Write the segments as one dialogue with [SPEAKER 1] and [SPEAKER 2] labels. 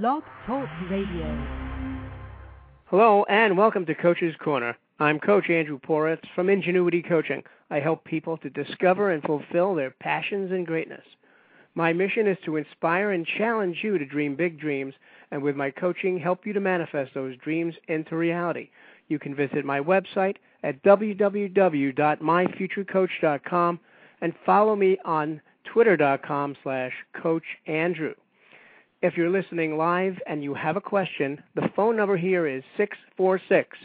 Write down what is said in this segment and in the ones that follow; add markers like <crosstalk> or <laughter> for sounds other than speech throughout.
[SPEAKER 1] Blog Talk Radio.
[SPEAKER 2] Hello, and welcome to Coach's Corner. I'm Coach Andrew Poritz from Ingenuity Coaching. I help people to discover and fulfill their passions and greatness. My mission is to inspire and challenge you to dream big dreams, and with my coaching, help you to manifest those dreams into reality. You can visit my website at www.myfuturecoach.com and follow me on twitter.com slash Coach Andrew. If you're listening live and you have a question, the phone number here is 646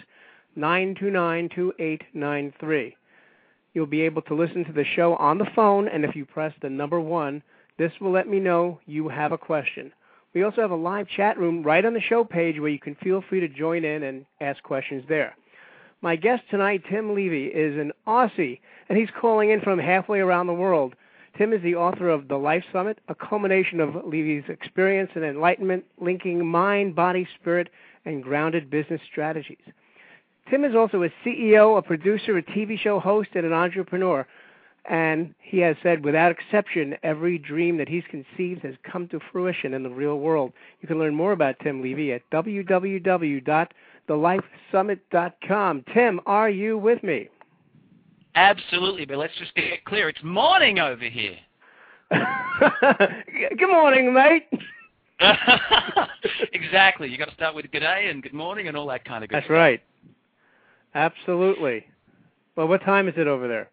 [SPEAKER 2] 929 2893. You'll be able to listen to the show on the phone, and if you press the number one, this will let me know you have a question. We also have a live chat room right on the show page where you can feel free to join in and ask questions there. My guest tonight, Tim Levy, is an Aussie, and he's calling in from halfway around the world. Tim is the author of The Life Summit, a culmination of Levy's experience and enlightenment, linking mind, body, spirit, and grounded business strategies. Tim is also a CEO, a producer, a TV show host, and an entrepreneur. And he has said, without exception, every dream that he's conceived has come to fruition in the real world. You can learn more about Tim Levy at www.thelifesummit.com. Tim, are you with me?
[SPEAKER 3] Absolutely, but let's just get clear. It's morning over here. <laughs>
[SPEAKER 2] good morning, mate. <laughs>
[SPEAKER 3] exactly. You got to start with good day and good morning and all that kind of good stuff.
[SPEAKER 2] That's
[SPEAKER 3] stuff.
[SPEAKER 2] right. Absolutely. Well, what time is it over there?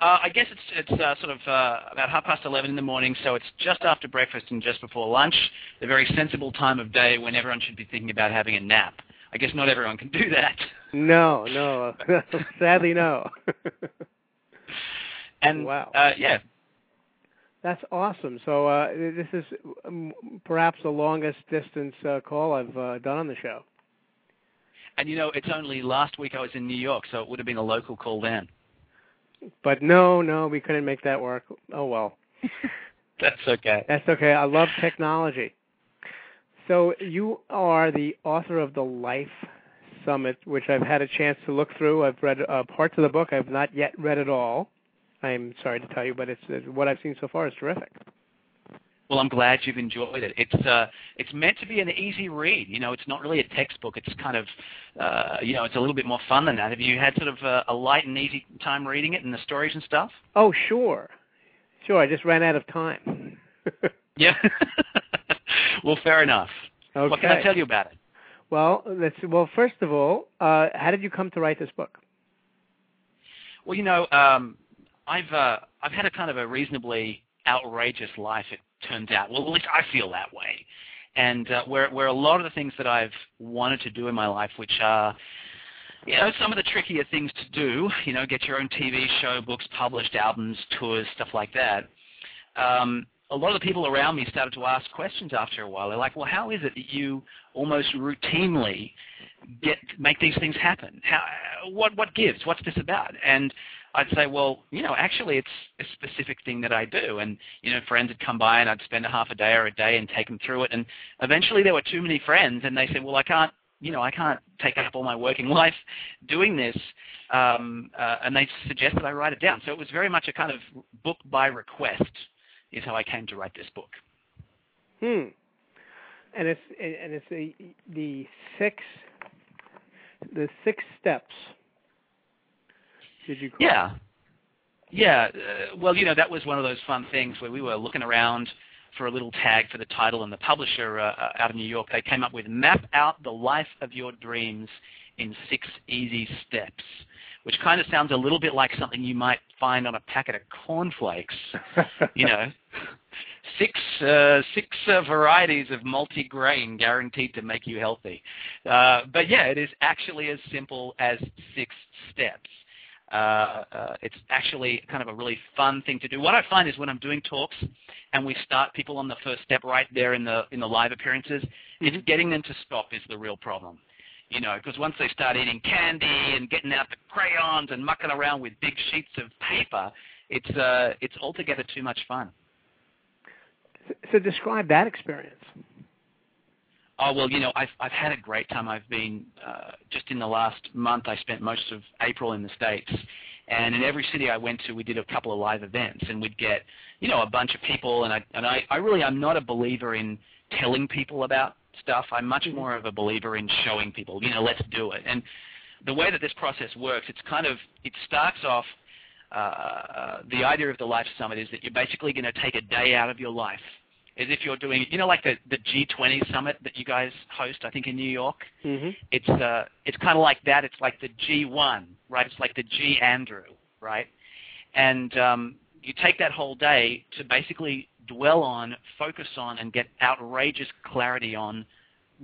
[SPEAKER 3] Uh, I guess it's it's uh, sort of uh, about half past eleven in the morning, so it's just after breakfast and just before lunch. The very sensible time of day when everyone should be thinking about having a nap. I guess not everyone can do that.
[SPEAKER 2] No, no. <laughs> Sadly, no. <laughs>
[SPEAKER 3] and
[SPEAKER 2] wow.
[SPEAKER 3] uh, yeah,
[SPEAKER 2] That's awesome. So uh, this is um, perhaps the longest distance uh, call I've uh, done on the show.
[SPEAKER 3] and you know, it's only last week I was in New York, so it would have been a local call then.
[SPEAKER 2] But no, no, we couldn't make that work. Oh well. <laughs>
[SPEAKER 3] That's okay.
[SPEAKER 2] That's okay. I love technology. So you are the author of the Life Summit, which I've had a chance to look through. I've read uh, parts of the book. I've not yet read it all. I'm sorry to tell you, but it's, it's what I've seen so far is terrific.
[SPEAKER 3] Well, I'm glad you've enjoyed it. It's uh, it's meant to be an easy read. You know, it's not really a textbook. It's kind of, uh, you know, it's a little bit more fun than that. Have you had sort of a, a light and easy time reading it and the stories and stuff?
[SPEAKER 2] Oh, sure, sure. I just ran out of time. <laughs>
[SPEAKER 3] Yeah. <laughs> well, fair enough.
[SPEAKER 2] okay.
[SPEAKER 3] What can I tell you about it?
[SPEAKER 2] Well, let's. Well, first of all, uh, how did you come to write this book?
[SPEAKER 3] Well, you know, um, I've uh, I've had a kind of a reasonably outrageous life. It turns out. Well, at least I feel that way. And uh, where where a lot of the things that I've wanted to do in my life, which are you know, some of the trickier things to do, you know, get your own TV show, books published, albums, tours, stuff like that. Um, a lot of the people around me started to ask questions after a while. They're like, "Well, how is it that you almost routinely get make these things happen? How, what what gives? What's this about?" And I'd say, "Well, you know, actually, it's a specific thing that I do." And you know, friends would come by, and I'd spend a half a day or a day and take them through it. And eventually, there were too many friends, and they said, "Well, I can't." You know, I can't take up all my working <laughs> life doing this, um, uh, and they suggested I write it down. So it was very much a kind of book by request is how I came to write this book.
[SPEAKER 2] Hmm. And it's and it's the the six the six steps. Did you? Call
[SPEAKER 3] Yeah. Yeah. Uh, well, you know, that was one of those fun things where we were looking around for a little tag for the title, and the publisher uh, uh, out of New York, they came up with Map Out the Life of Your Dreams in Six Easy Steps, which kind of sounds a little bit like something you might find on a packet of cornflakes. <laughs> you know, six uh, six uh, varieties of multi-grain guaranteed to make you healthy. Uh, but yeah, it is actually as simple as six steps. Uh, uh, it's actually kind of a really fun thing to do. What I find is when I'm doing talks and we start people on the first step right there in the in the live appearances, it's getting them to stop is the real problem. You know, because once they start eating candy and getting out the crayons and mucking around with big sheets of paper, it's uh, it's altogether too much fun.
[SPEAKER 2] So describe that experience.
[SPEAKER 3] Oh well, you know, I've I've had a great time. I've been uh, just in the last month. I spent most of April in the states, and in every city I went to, we did a couple of live events, and we'd get you know a bunch of people. And I and I, I really I'm not a believer in telling people about stuff. I'm much
[SPEAKER 2] Mhm.
[SPEAKER 3] more of a believer in showing people, you know, let's do it. And the way that this process works, it's kind of it starts off. Uh, the idea of the Life Summit is that you're basically going to take a day out of your life, as if you're doing, you know, like the the G20 summit that you guys host, I think in New York.
[SPEAKER 2] hmm
[SPEAKER 3] It's uh, it's kind of like that. It's like the G1, right? It's like the G Andrew, right? And um, you take that whole day to basically dwell on, focus on, and get outrageous clarity on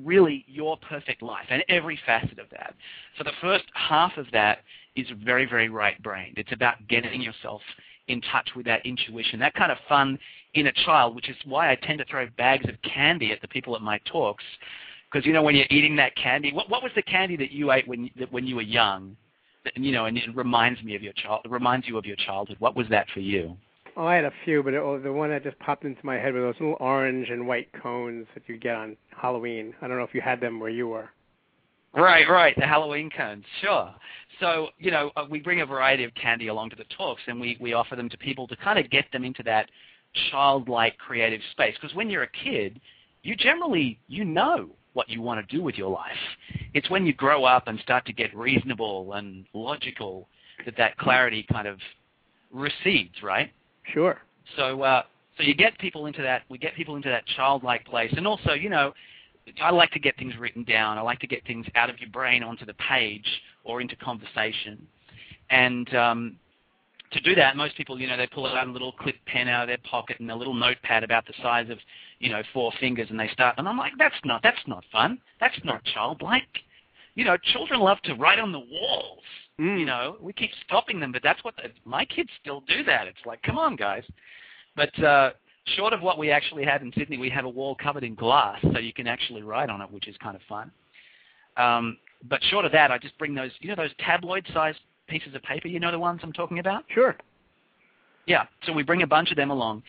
[SPEAKER 3] really your perfect life and every facet of that. So the first half of that is very, very right-brained. It's about getting yourself in touch with that intuition, that kind of fun inner child, which is why I tend to throw bags of candy at the people at my talks. Because you know when you're eating that candy, what, what was the candy that you ate when that when you were young? You know, and it reminds me of your child. It reminds you of your childhood. What was that for you?
[SPEAKER 2] Oh, I had a few, but it, the one that just popped into my head were those little orange and white cones that you get on Halloween. I don't know if you had them where you were.
[SPEAKER 3] Right, right. The Halloween cones, sure. So you know, uh, we bring a variety of candy along to the talks, and we we offer them to people to kind of get them into that childlike creative space. Because when you're a kid, you generally you know what you want to do with your life. It's when you grow up and start to get reasonable and logical that that clarity kind of recedes, right?
[SPEAKER 2] Sure.
[SPEAKER 3] So uh, so you get people into that. We get people into that childlike place, and also you know. I like to get things written down. I like to get things out of your brain onto the page or into conversation. And um, to do that, most people, you know, they pull out a little clip pen out of their pocket and a little notepad about the size of, you know, four fingers, and they start. And I'm like, that's not that's not fun. That's not childlike. You know, children love to write on the walls.
[SPEAKER 2] Mm.
[SPEAKER 3] You know, we keep stopping them, but that's what the, my kids still do. That it's like, come on, guys. But uh, short of what we actually have in Sydney, we have a wall covered in glass, so you can actually write on it, which is kind of fun. Um, but short of that, I just bring those, you know, those tabloid-sized pieces of paper. You know the ones I'm talking about?
[SPEAKER 2] Sure.
[SPEAKER 3] Yeah. So we bring a bunch of them along,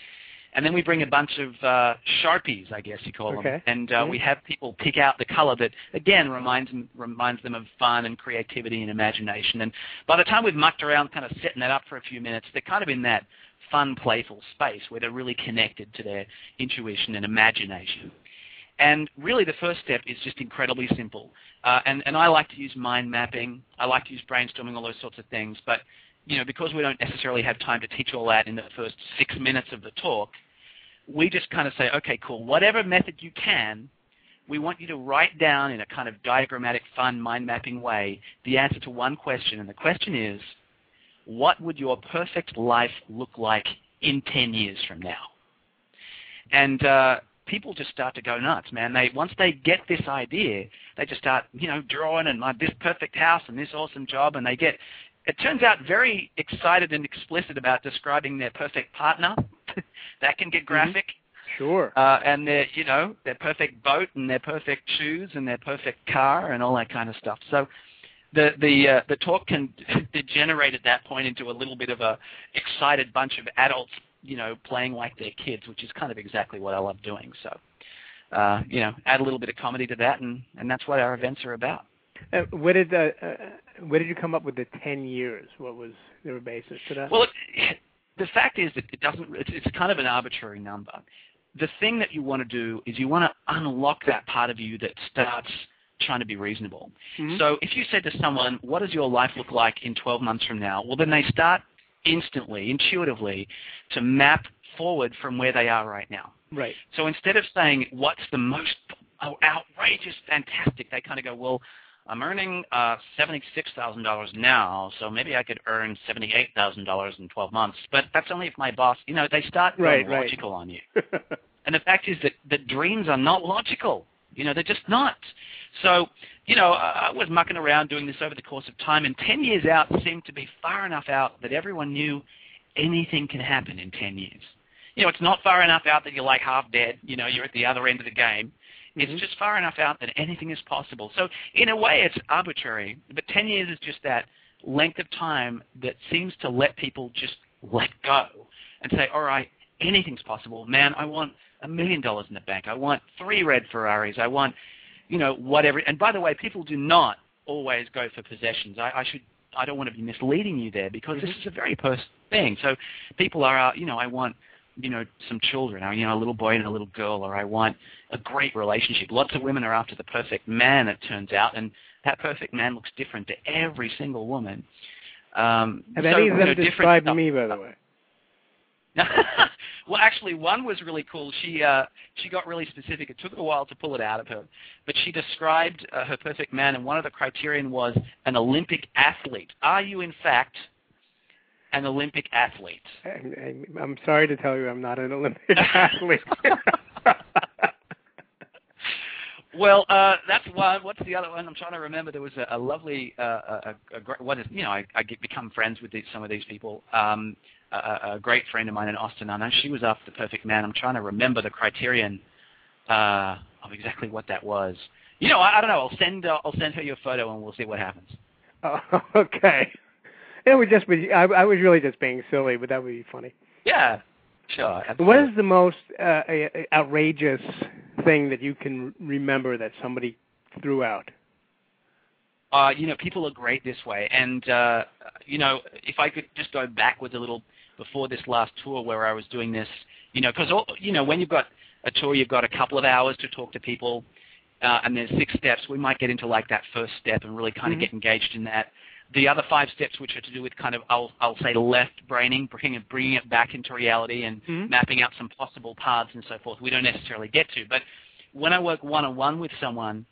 [SPEAKER 3] and then we bring a bunch of uh, sharpies, I guess you call them, and uh,
[SPEAKER 2] Mhm.
[SPEAKER 3] we have people pick out the color that again reminds them, reminds them of fun and creativity and imagination. And by the time we've mucked around, kind of setting that up for a few minutes, they're kind of in that fun, playful space where they're really connected to their intuition and imagination. And really, the first step is just incredibly simple. Uh, and, and I like to use mind mapping. I like to use brainstorming, all those sorts of things. But you know, because we don't necessarily have time to teach all that in the first six minutes of the talk, we just kind of say, okay, cool. Whatever method you can, we want you to write down in a kind of diagrammatic, fun, mind mapping way the answer to one question. And the question is, what would your perfect life look like in 10 years from now? And uh, people just start to go nuts, man. They once they get this idea, they just start, you know, drawing and like this perfect house and this awesome job, and they get. It turns out very excited and explicit about describing their perfect partner. <laughs> that can get graphic.
[SPEAKER 2] Sure.
[SPEAKER 3] Uh, and their, you know, their perfect boat and their perfect shoes and their perfect car and all that kind of stuff. So the the uh, the talk can <laughs> degenerate at that point into a little bit of a excited bunch of adults, you know, playing like they're kids, which is kind of exactly what I love doing. So, uh, you know, add a little bit of comedy to that, and and that's what our events are about.
[SPEAKER 2] Uh, where did uh, uh, where did you come up with the ten years? What was the basis to that?
[SPEAKER 3] Well, it, the fact is that it doesn't. It's, it's kind of an arbitrary number. The thing that you want to do is you want to unlock that part of you that starts trying to be reasonable.
[SPEAKER 2] Mhm.
[SPEAKER 3] So if you said to someone, "What does your life look like in 12 months from now?" Well, then they start instantly, intuitively, to map forward from where they are right now.
[SPEAKER 2] right.
[SPEAKER 3] So instead of saying, "What's the most outrageous, fantastic," they kind of go, "Well." I'm earning uh, seventy-six thousand dollars now, so maybe I could earn seventy-eight thousand dollars in twelve months. But that's only if my boss, you know, they start going
[SPEAKER 2] Right, right.
[SPEAKER 3] logical on you. <laughs> And the fact is that that dreams are not logical. You know, they're just not. So, you know, I I was mucking around doing this over the course of time, and 10 years out seemed to be far enough out that everyone knew anything can happen in 10 years. You know, it's not far enough out that you're like half dead. You know, you're at the other end of the game.
[SPEAKER 2] Mhm.
[SPEAKER 3] It's just far enough out that anything is possible. So, in a way, it's arbitrary, but 10 years is just that length of time that seems to let people just let go and say, all right, anything's possible. Man, I want a million dollars in the bank. I want three red Ferraris. I want, you know, whatever. And by the way, people do not always go for possessions. I, I should, I don't want to be misleading you there because this
[SPEAKER 2] Mhm.
[SPEAKER 3] is a very personal thing. So people are, uh, you know, I want you know, some children, or, you know, a little boy and a little girl, or I want a great relationship. Lots of women are after the perfect man, it turns out, and that perfect man looks different to every single woman. Um,
[SPEAKER 2] Have
[SPEAKER 3] so,
[SPEAKER 2] any of
[SPEAKER 3] you
[SPEAKER 2] them
[SPEAKER 3] know,
[SPEAKER 2] described me, by the way? <laughs>
[SPEAKER 3] well, actually, one was really cool. She uh, she got really specific. It took a while to pull it out of her, but she described uh, her perfect man, and one of the criterion was an Olympic athlete. Are you, in fact, an Olympic athlete?
[SPEAKER 2] I, I'm sorry to tell you, I'm not an Olympic <laughs> athlete. <laughs>
[SPEAKER 3] Well, uh, that's one. What's the other one? I'm trying to remember. There was a, a lovely, uh, a, a, a, what is, you know, I, I get become friends with these, some of these people. Um, a, a great friend of mine in Austin, I know she was after the perfect man. I'm trying to remember the criterion uh, of exactly what that was. You know, I, I don't know. I'll send, uh, I'll send her your photo and we'll see what happens.
[SPEAKER 2] oh, <laughs> okay. It would just be. I, I was really just being silly, but that would be funny.
[SPEAKER 3] Yeah, sure. Absolutely.
[SPEAKER 2] What is the most uh, outrageous thing that you can remember that somebody threw out?
[SPEAKER 3] Uh, you know, people are great this way. And, uh, you know, if I could just go backwards a little before this last tour where I was doing this, you know, because, you know, when you've got a tour, you've got a couple of hours to talk to people, uh, and there's six steps. We might get into like that first step and really kind
[SPEAKER 2] mm-hmm.
[SPEAKER 3] of get engaged in that. The other five steps, which are to do with kind of, I'll, I'll say left braining, bringing it, bringing it back into reality and
[SPEAKER 2] mm-hmm.
[SPEAKER 3] mapping out some possible paths and so forth, we don't necessarily get to. But when I work one-on-one with someone,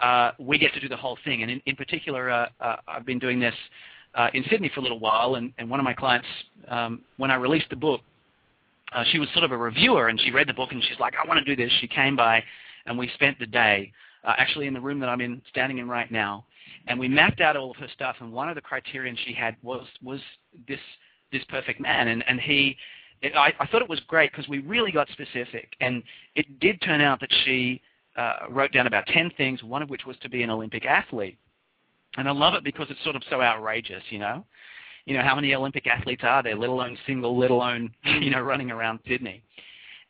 [SPEAKER 3] uh, we get to do the whole thing. And in, in particular, uh, uh, I've been doing this uh, in Sydney for a little while, and, and one of my clients, um, when I released the book, uh, she was sort of a reviewer, and she read the book, and she's like, I want to do this. She came by, and we spent the day, uh, actually in the room that I'm in, standing in right now, and we mapped out all of her stuff. And one of the criterion she had was was this this perfect man, and and he. It, I, I thought it was great because we really got specific, and it did turn out that she uh, wrote down about 10 things, one of which was to be an Olympic athlete. And I love it because it's sort of so outrageous, you know. You know, how many Olympic athletes are there, let alone single, let alone, <laughs> you know, running around Sydney.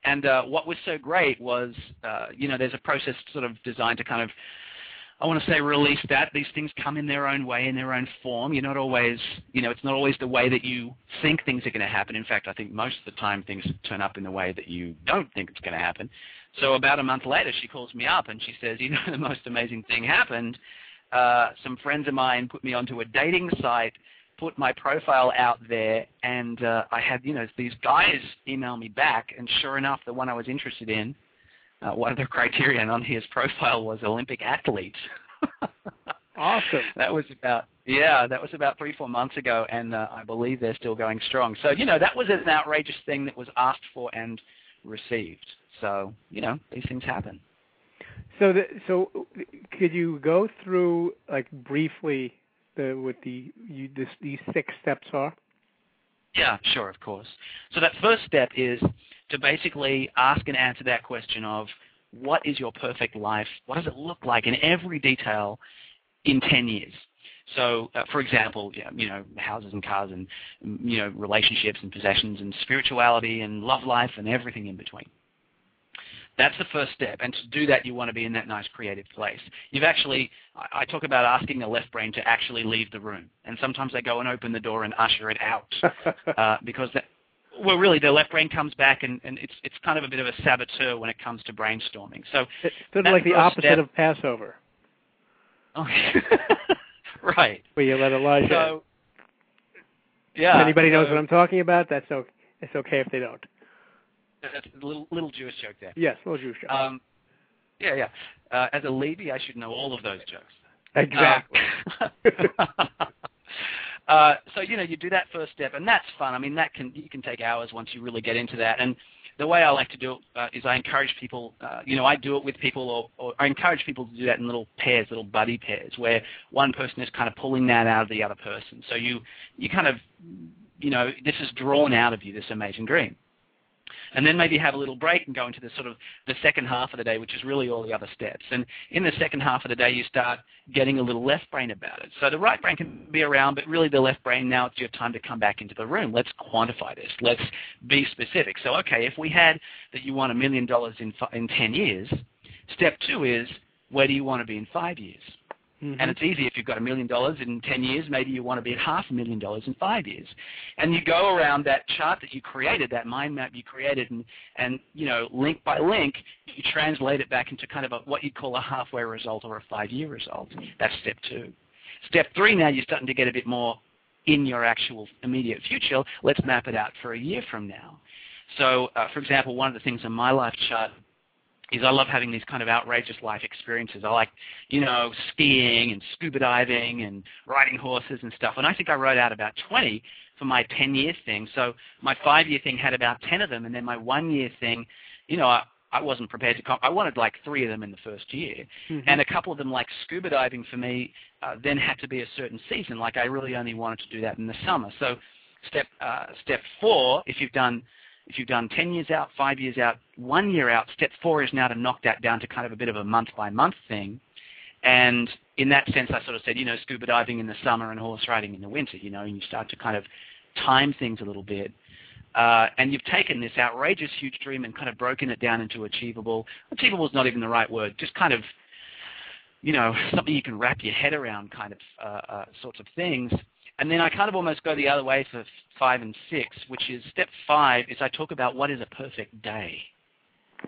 [SPEAKER 3] And uh, what was so great was, uh, you know, there's a process sort of designed to kind of I want to say release that. These things come in their own way, in their own form. You're not always, you know, it's not always the way that you think things are going to happen. In fact, I think most of the time things turn up in the way that you don't think it's going to happen. So about a month later, she calls me up and she says, you know, <laughs> the most amazing thing happened. Uh, some friends of mine put me onto a dating site, put my profile out there, and uh, I had, you know, these guys email me back, and sure enough, the one I was interested in uh, one of the criterion on his profile was Olympic athlete. <laughs>
[SPEAKER 2] awesome.
[SPEAKER 3] That was about yeah, that was about three four months ago, and uh, I believe they're still going strong. So you know that was an outrageous thing that was asked for and received. So you know these things happen.
[SPEAKER 2] So the, so could you go through like briefly the what the you, this, these six steps are?
[SPEAKER 3] Yeah, sure, of course. So that first step is to basically ask and answer that question of what is your perfect life? What does it look like in every detail in 10 years? So, uh, for example, you know, houses and cars and, you know, relationships and possessions and spirituality and love life and everything in between. That's the first step. And to do that, you want to be in that nice creative place. You've actually, I talk about asking the left brain to actually leave the room. And sometimes they go and open the door and usher it out <laughs> uh, because that, well, really, the left brain comes back, and, and it's it's kind of a bit of a saboteur when it comes to brainstorming. So
[SPEAKER 2] it's sort of like the opposite
[SPEAKER 3] step,
[SPEAKER 2] of Passover.
[SPEAKER 3] Okay. <laughs> right.
[SPEAKER 2] Where you let Elijah.
[SPEAKER 3] So, yeah.
[SPEAKER 2] If anybody knows what I'm talking about, that's okay. It's okay if they don't.
[SPEAKER 3] That's a little little Jewish joke there.
[SPEAKER 2] Yes, little Jewish joke.
[SPEAKER 3] Um, yeah, yeah. Uh, as a lady, I should know all of those jokes.
[SPEAKER 2] Exactly.
[SPEAKER 3] Um, <laughs> uh, so you know, you do that first step, and that's fun. I mean, that can you can take hours once you really get into that. And the way I like to do it uh, is I encourage people. Uh, you know, I do it with people, or, or I encourage people to do that in little pairs, little buddy pairs, where one person is kind of pulling that out of the other person. So you you kind of you know, this is drawn out of you, this amazing dream and then maybe have a little break and go into the sort of the second half of the day, which is really all the other steps. And in the second half of the day, you start getting a little left brain about it. So the right brain can be around, but really the left brain, now it's your time to come back into the room. Let's quantify this. Let's be specific. So, okay, if we had that you want a million dollars in in 10 years, step two is where do you want to be in five years? Mm-hmm. And it's easy if you've got a million dollars in 10 years, maybe you want to be at half a million dollars in five years. And you go around that chart that you created, that mind map you created, and, and you know, link by link, you translate it back into kind of a, what you'd call a halfway result or a five-year result. That's step two. Step three, now you're starting to get a bit more in your actual immediate future. Let's map it out for a year from now. So, uh, for example, one of the things in my life chart is I love having these kind of outrageous life experiences. I like, you know, skiing and scuba diving and riding horses and stuff. And I think I wrote out about 20 for my 10-year thing. So my five-year thing had about 10 of them, and then my one-year thing, you know, I, I wasn't prepared to. Comp- I wanted like three of them in the first year, mm-hmm. and a couple of them, like scuba diving, for me, uh, then had to be a certain season. Like I really only wanted to do that in the summer. So step uh, step four, if you've done if you've done 10 years out, five years out, one year out, step four is now to knock that down to kind of a bit of a month by month thing. And in that sense, I sort of said, you know, scuba diving in the summer and horse riding in the winter, you know, and you start to kind of time things a little bit. Uh, and you've taken this outrageous huge dream and kind of broken it down into achievable. Achievable is not even the right word, just kind of, you know, something you can wrap your head around kind of uh, uh, sorts of things. And then I kind of almost go the other way for five and six, which is step five is I talk about what is a perfect day.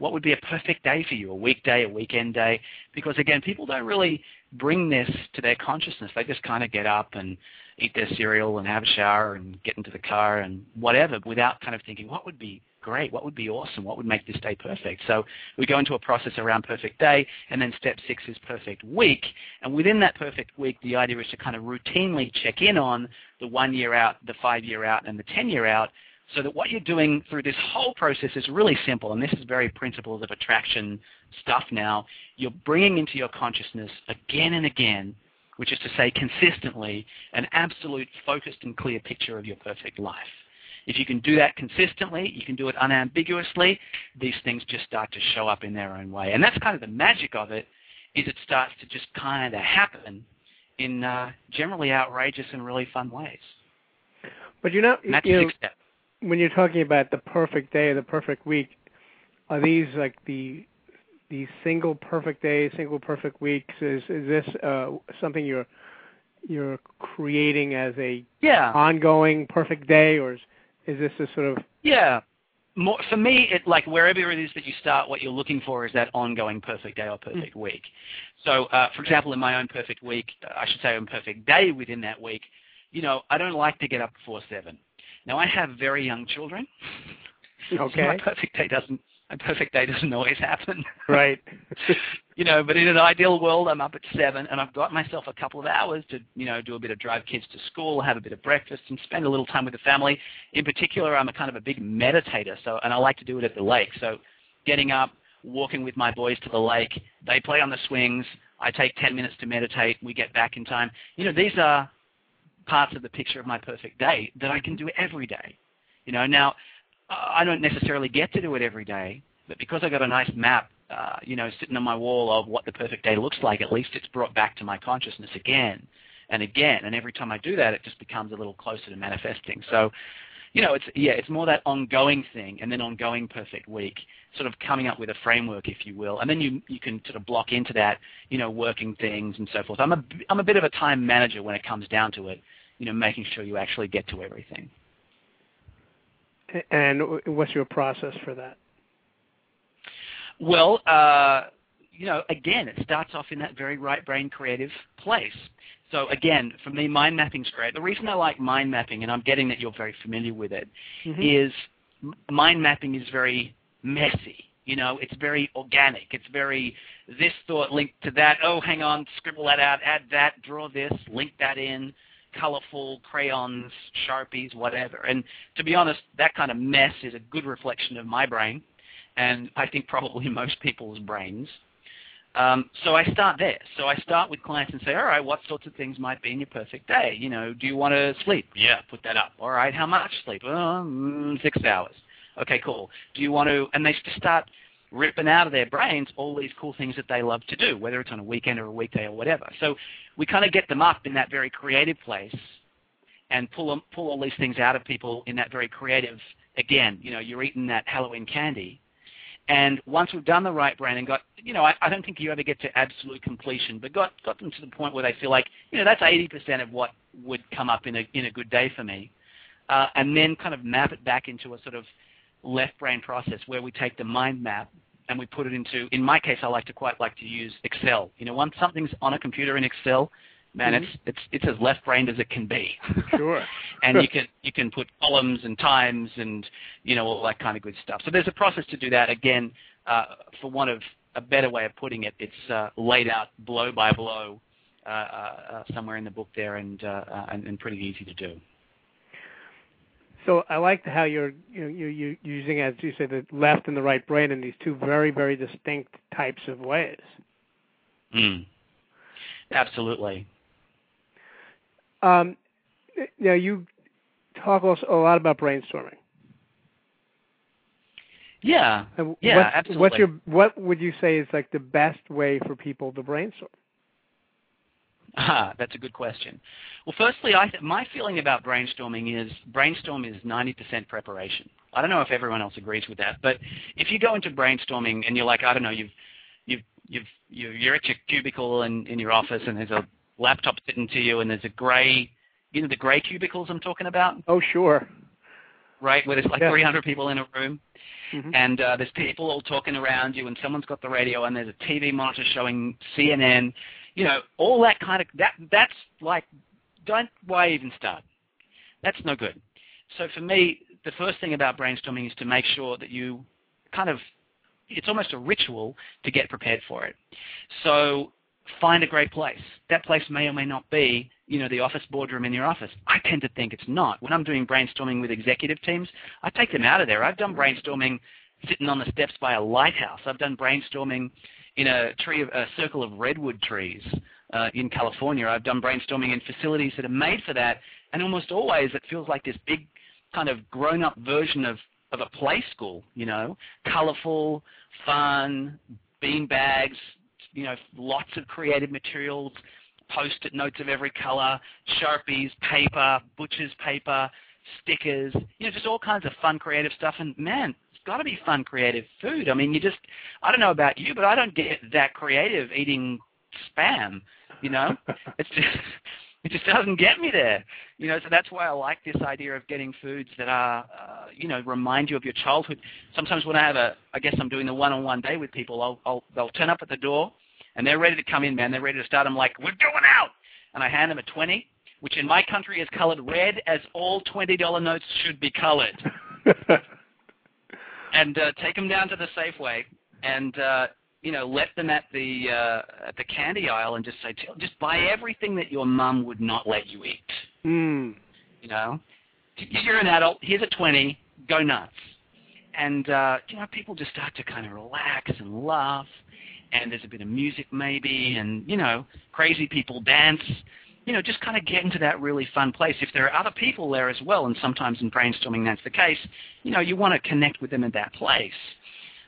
[SPEAKER 3] What would be a perfect day for you, a weekday, a weekend day? Because again, people don't really bring this to their consciousness. They just kind of get up and eat their cereal and have a shower and get into the car and whatever without kind of thinking, what would be great? What would be awesome? What would make this day perfect? So we go into a process around perfect day, and then step six is perfect week. And within that perfect week, the idea is to kind of routinely check in on the one year out, the five year out, and the 10 year out so that what you're doing through this whole process is really simple, and this is very principles of attraction stuff now. You're bringing into your consciousness again and again, which is to say consistently, an absolute focused and clear picture of your perfect life. If you can do that consistently, you can do it unambiguously, these things just start to show up in their own way. And that's kind of the magic of it, is it starts to just kind of happen in uh, generally outrageous and really fun ways.
[SPEAKER 2] But you're not,
[SPEAKER 3] that's
[SPEAKER 2] you
[SPEAKER 3] know,
[SPEAKER 2] when you're talking about the perfect day, or the perfect week, are these like the the single perfect day, single perfect weeks? Is is this uh, something you're you're creating as a
[SPEAKER 3] yeah.
[SPEAKER 2] ongoing perfect day, or is is this a sort of
[SPEAKER 3] yeah? More, for me, it like wherever it is that you start, what you're looking for is that ongoing perfect day or perfect mm. week. So, uh, for example, in my own perfect week, I should say, own perfect day within that week, you know, I don't like to get up before seven. Now, I have very young children.
[SPEAKER 2] Okay. <laughs>
[SPEAKER 3] so my perfect day doesn't My perfect day doesn't always happen.
[SPEAKER 2] Right. <laughs>
[SPEAKER 3] you know, but in an ideal world, I'm up at seven and I've got myself a couple of hours to, you know, do a bit of drive kids to school, have a bit of breakfast, and spend a little time with the family. In particular, I'm a kind of a big meditator, so and I like to do it at the lake. So, getting up, walking with my boys to the lake, they play on the swings. I take 10 minutes to meditate. We get back in time. You know, these are parts of the picture of my perfect day that I can do every day. You know, now I don't necessarily get to do it every day, but because I got a nice map, uh, you know, sitting on my wall of what the perfect day looks like, at least it's brought back to my consciousness again and again. And every time I do that, it just becomes a little closer to manifesting. So, you know, it's yeah, it's more that ongoing thing, and then ongoing perfect week, sort of coming up with a framework, if you will, and then you you can sort of block into that, you know, working things and so forth. I'm a I'm a bit of a time manager when it comes down to it, you know, making sure you actually get to everything.
[SPEAKER 2] And what's your process for that?
[SPEAKER 3] Well, uh, you know, again, it starts off in that very right brain creative place. So again, for me, mind mapping's great. The reason I like mind mapping, and I'm getting that you're very familiar with it, mm-hmm. is mind mapping is very messy. You know, it's very organic. It's very this thought linked to that. Oh, hang on, scribble that out, add that, draw this, link that in colorful crayons, sharpies, whatever. And to be honest, that kind of mess is a good reflection of my brain, and I think probably <laughs> most people's brains. Um, so I start there. So I start with clients and say, all right, what sorts of things might be in your perfect day? You know, do you want to sleep? Yeah, put that up. All right, how much sleep? Um, six hours. Okay, cool. Do you want to? And they just start ripping out of their brains all these cool things that they love to do, whether it's on a weekend or a weekday or whatever. So we kind of get them up in that very creative place and pull them, pull all these things out of people in that very creative. Again, you know, you're eating that Halloween candy, And once we've done the right brain and got, you know, I, I don't think you ever get to absolute completion, but got got them to the point where they feel like, you know, that's 80% of what would come up in a in a good day for me, uh, and then kind of map it back into a sort of left brain process where we take the mind map and we put it into. In my case, I like to quite like to use Excel. You know, once something's on a computer in Excel, man, mm-hmm. it's it's it's as left-brained as it can be. <laughs>
[SPEAKER 2] Sure.
[SPEAKER 3] and you can you can put columns and times and you know all that kind of good stuff. So there's a process to do that. Again, uh, for one of a better way of putting it, it's uh, laid out blow by blow uh, uh somewhere in the book there, and, uh, uh, and, and pretty easy to do.
[SPEAKER 2] So I like how you're you know, you're, you're using, as you say, the left and the right brain in these two very very distinct types of ways.
[SPEAKER 3] Mm. Absolutely.
[SPEAKER 2] Um, now you talk also a lot about brainstorming.
[SPEAKER 3] Yeah, yeah,
[SPEAKER 2] what's,
[SPEAKER 3] absolutely.
[SPEAKER 2] What's your what would you say is like the best way for people to brainstorm?
[SPEAKER 3] Ah, that's a good question. Well, firstly, I th- my feeling about brainstorming is brainstorm is 90% preparation. I don't know if everyone else agrees with that, but if you go into brainstorming and you're like, I don't know, you've you've you've you're at your cubicle in in your office and there's a laptop sitting to you, and there's a gray, you know, the gray cubicles I'm talking about.
[SPEAKER 2] Oh, sure.
[SPEAKER 3] Right, where there's like yeah. 300 people in a room,
[SPEAKER 2] mm-hmm.
[SPEAKER 3] and uh, there's people all talking around you, and someone's got the radio, and there's a TV monitor showing CNN. You know, all that kind of that. That's like, don't why even start? That's no good. So for me, the first thing about brainstorming is to make sure that you kind of it's almost a ritual to get prepared for it. So find a great place. That place may or may not be, you know, the office boardroom in your office. I tend to think it's not. When I'm doing brainstorming with executive teams, I take them out of there. I've done brainstorming sitting on the steps by a lighthouse. I've done brainstorming in a tree of a circle of redwood trees uh, in California. I've done brainstorming in facilities that are made for that, and almost always it feels like this big kind of grown-up version of of a play school. You know, colorful, fun, bean bags, you know, lots of creative materials, post-it notes of every color, Sharpies, paper, butcher's paper, stickers, you know, just all kinds of fun, creative stuff. And man, it's got to be fun, creative food. I mean, you just, I don't know about you, but I don't get that creative eating spam. You know, <laughs> it's just, it just doesn't get me there. You know, so that's why I like this idea of getting foods that are, uh, you know, remind you of your childhood. Sometimes when I have a, I guess I'm doing the one-on-one day with people, I'll, I'll they'll turn up at the door and they're ready to come in, man. They're ready to start. I'm like, we're going out, and I hand them a twenty, which in my country is colored red, as all twenty dollar notes should be colored. <laughs> and uh, take them down to the Safeway, and uh, you know, let them at the uh, at the candy aisle, and just say, just buy everything that your mum would not let you eat.
[SPEAKER 2] Mm.
[SPEAKER 3] You know, you're an adult. Here's a twenty. Go nuts. And uh, you know, people just start to kind of relax and laugh and there's a bit of music maybe, and you know, crazy people dance. You know, just kind of get into that really fun place. If there are other people there as well, and sometimes in brainstorming that's the case, you know, you want to connect with them in that place.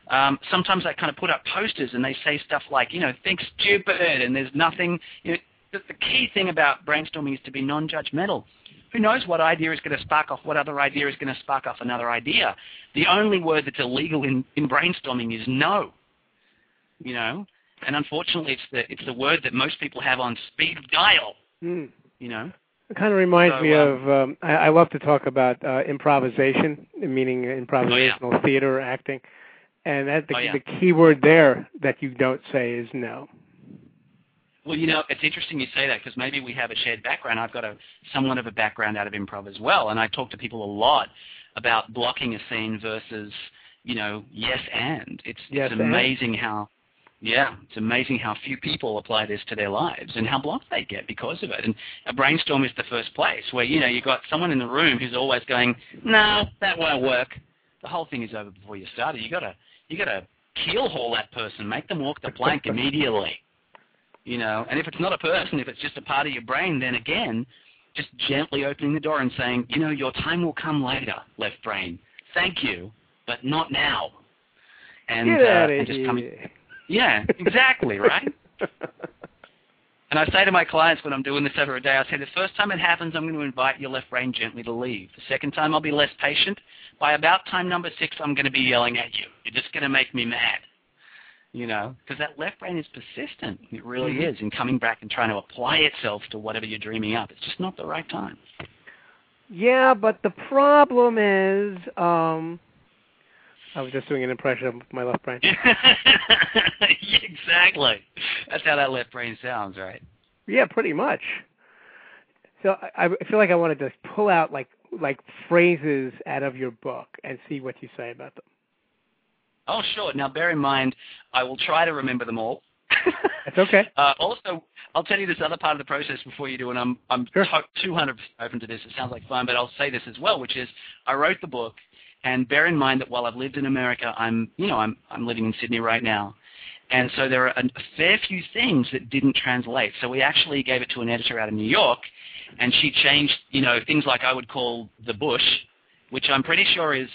[SPEAKER 3] Um, sometimes I kind of put up posters and they say stuff like, you know, think stupid and there's nothing. You know, the, the key thing about brainstorming is to be non-judgmental. Who knows what idea is going to spark off what other idea is going to spark off another idea? The only word that's illegal in, in brainstorming is no you know. And unfortunately, it's the it's the word that most people have on speed dial.
[SPEAKER 2] Mm.
[SPEAKER 3] You know.
[SPEAKER 2] It kind of reminds
[SPEAKER 3] so,
[SPEAKER 2] me
[SPEAKER 3] um,
[SPEAKER 2] of um, I, I love to talk about uh, improvisation, meaning improvisational
[SPEAKER 3] oh, yeah.
[SPEAKER 2] theater or acting, and that the,
[SPEAKER 3] oh, yeah.
[SPEAKER 2] the key word there that you don't say is no.
[SPEAKER 3] Well, you know, it's interesting you say that because maybe we have a shared background. I've got a somewhat of a background out of improv as well, and I talk to people a lot about blocking a scene versus, you know, yes and. It's,
[SPEAKER 2] yes
[SPEAKER 3] it's amazing and. how yeah, it's amazing how few people apply this to their lives and how blocked they get because of it. And a brainstorm is the first place where, you know, you've got someone in the room who's always going, no, that won't work. The whole thing is over before you started. You gotta you gotta keel haul that person, make them walk the plank <laughs> immediately. You know, and if it's not a person, if it's just a part of your brain, then again, just gently opening the door and saying, you know, your time will come later, left brain. Thank you, but not now. And,
[SPEAKER 2] Get
[SPEAKER 3] uh, and just coming yeah, exactly, <laughs> right? and I say to my clients when I'm doing this over a day, I say the first time it happens, I'm going to invite your left brain gently to leave. The second time, I'll be less patient. By about time number six, I'm going to be yelling at you. You're just going to make me mad. You know, because that left brain is persistent. It really mm-hmm. is in coming back and trying to apply itself to whatever you're dreaming up. It's just not the right time.
[SPEAKER 2] Yeah, but the problem is, um, I was just doing an impression of my left brain. <laughs>
[SPEAKER 3] exactly. That's how that left brain sounds, right?
[SPEAKER 2] Yeah, pretty much. So I, I feel like I wanted to pull out like like phrases out of your book and see what you say about them.
[SPEAKER 3] Oh, sure. Now, bear in mind, I will try to remember them all.
[SPEAKER 2] That's okay. <laughs>
[SPEAKER 3] Uh, also, I'll tell you this other part of the process before you do, and I'm I'm
[SPEAKER 2] sure.
[SPEAKER 3] 200 open to this. It sounds like fun, but I'll say this as well, which is I wrote the book and bear in mind that while I've lived in America, I'm, you know, I'm, I'm living in Sydney right now. And so there are a, fair few things that didn't translate. So we actually gave it to an editor out of New York, and she changed, you know, things like I would call the bush, which I'm pretty sure is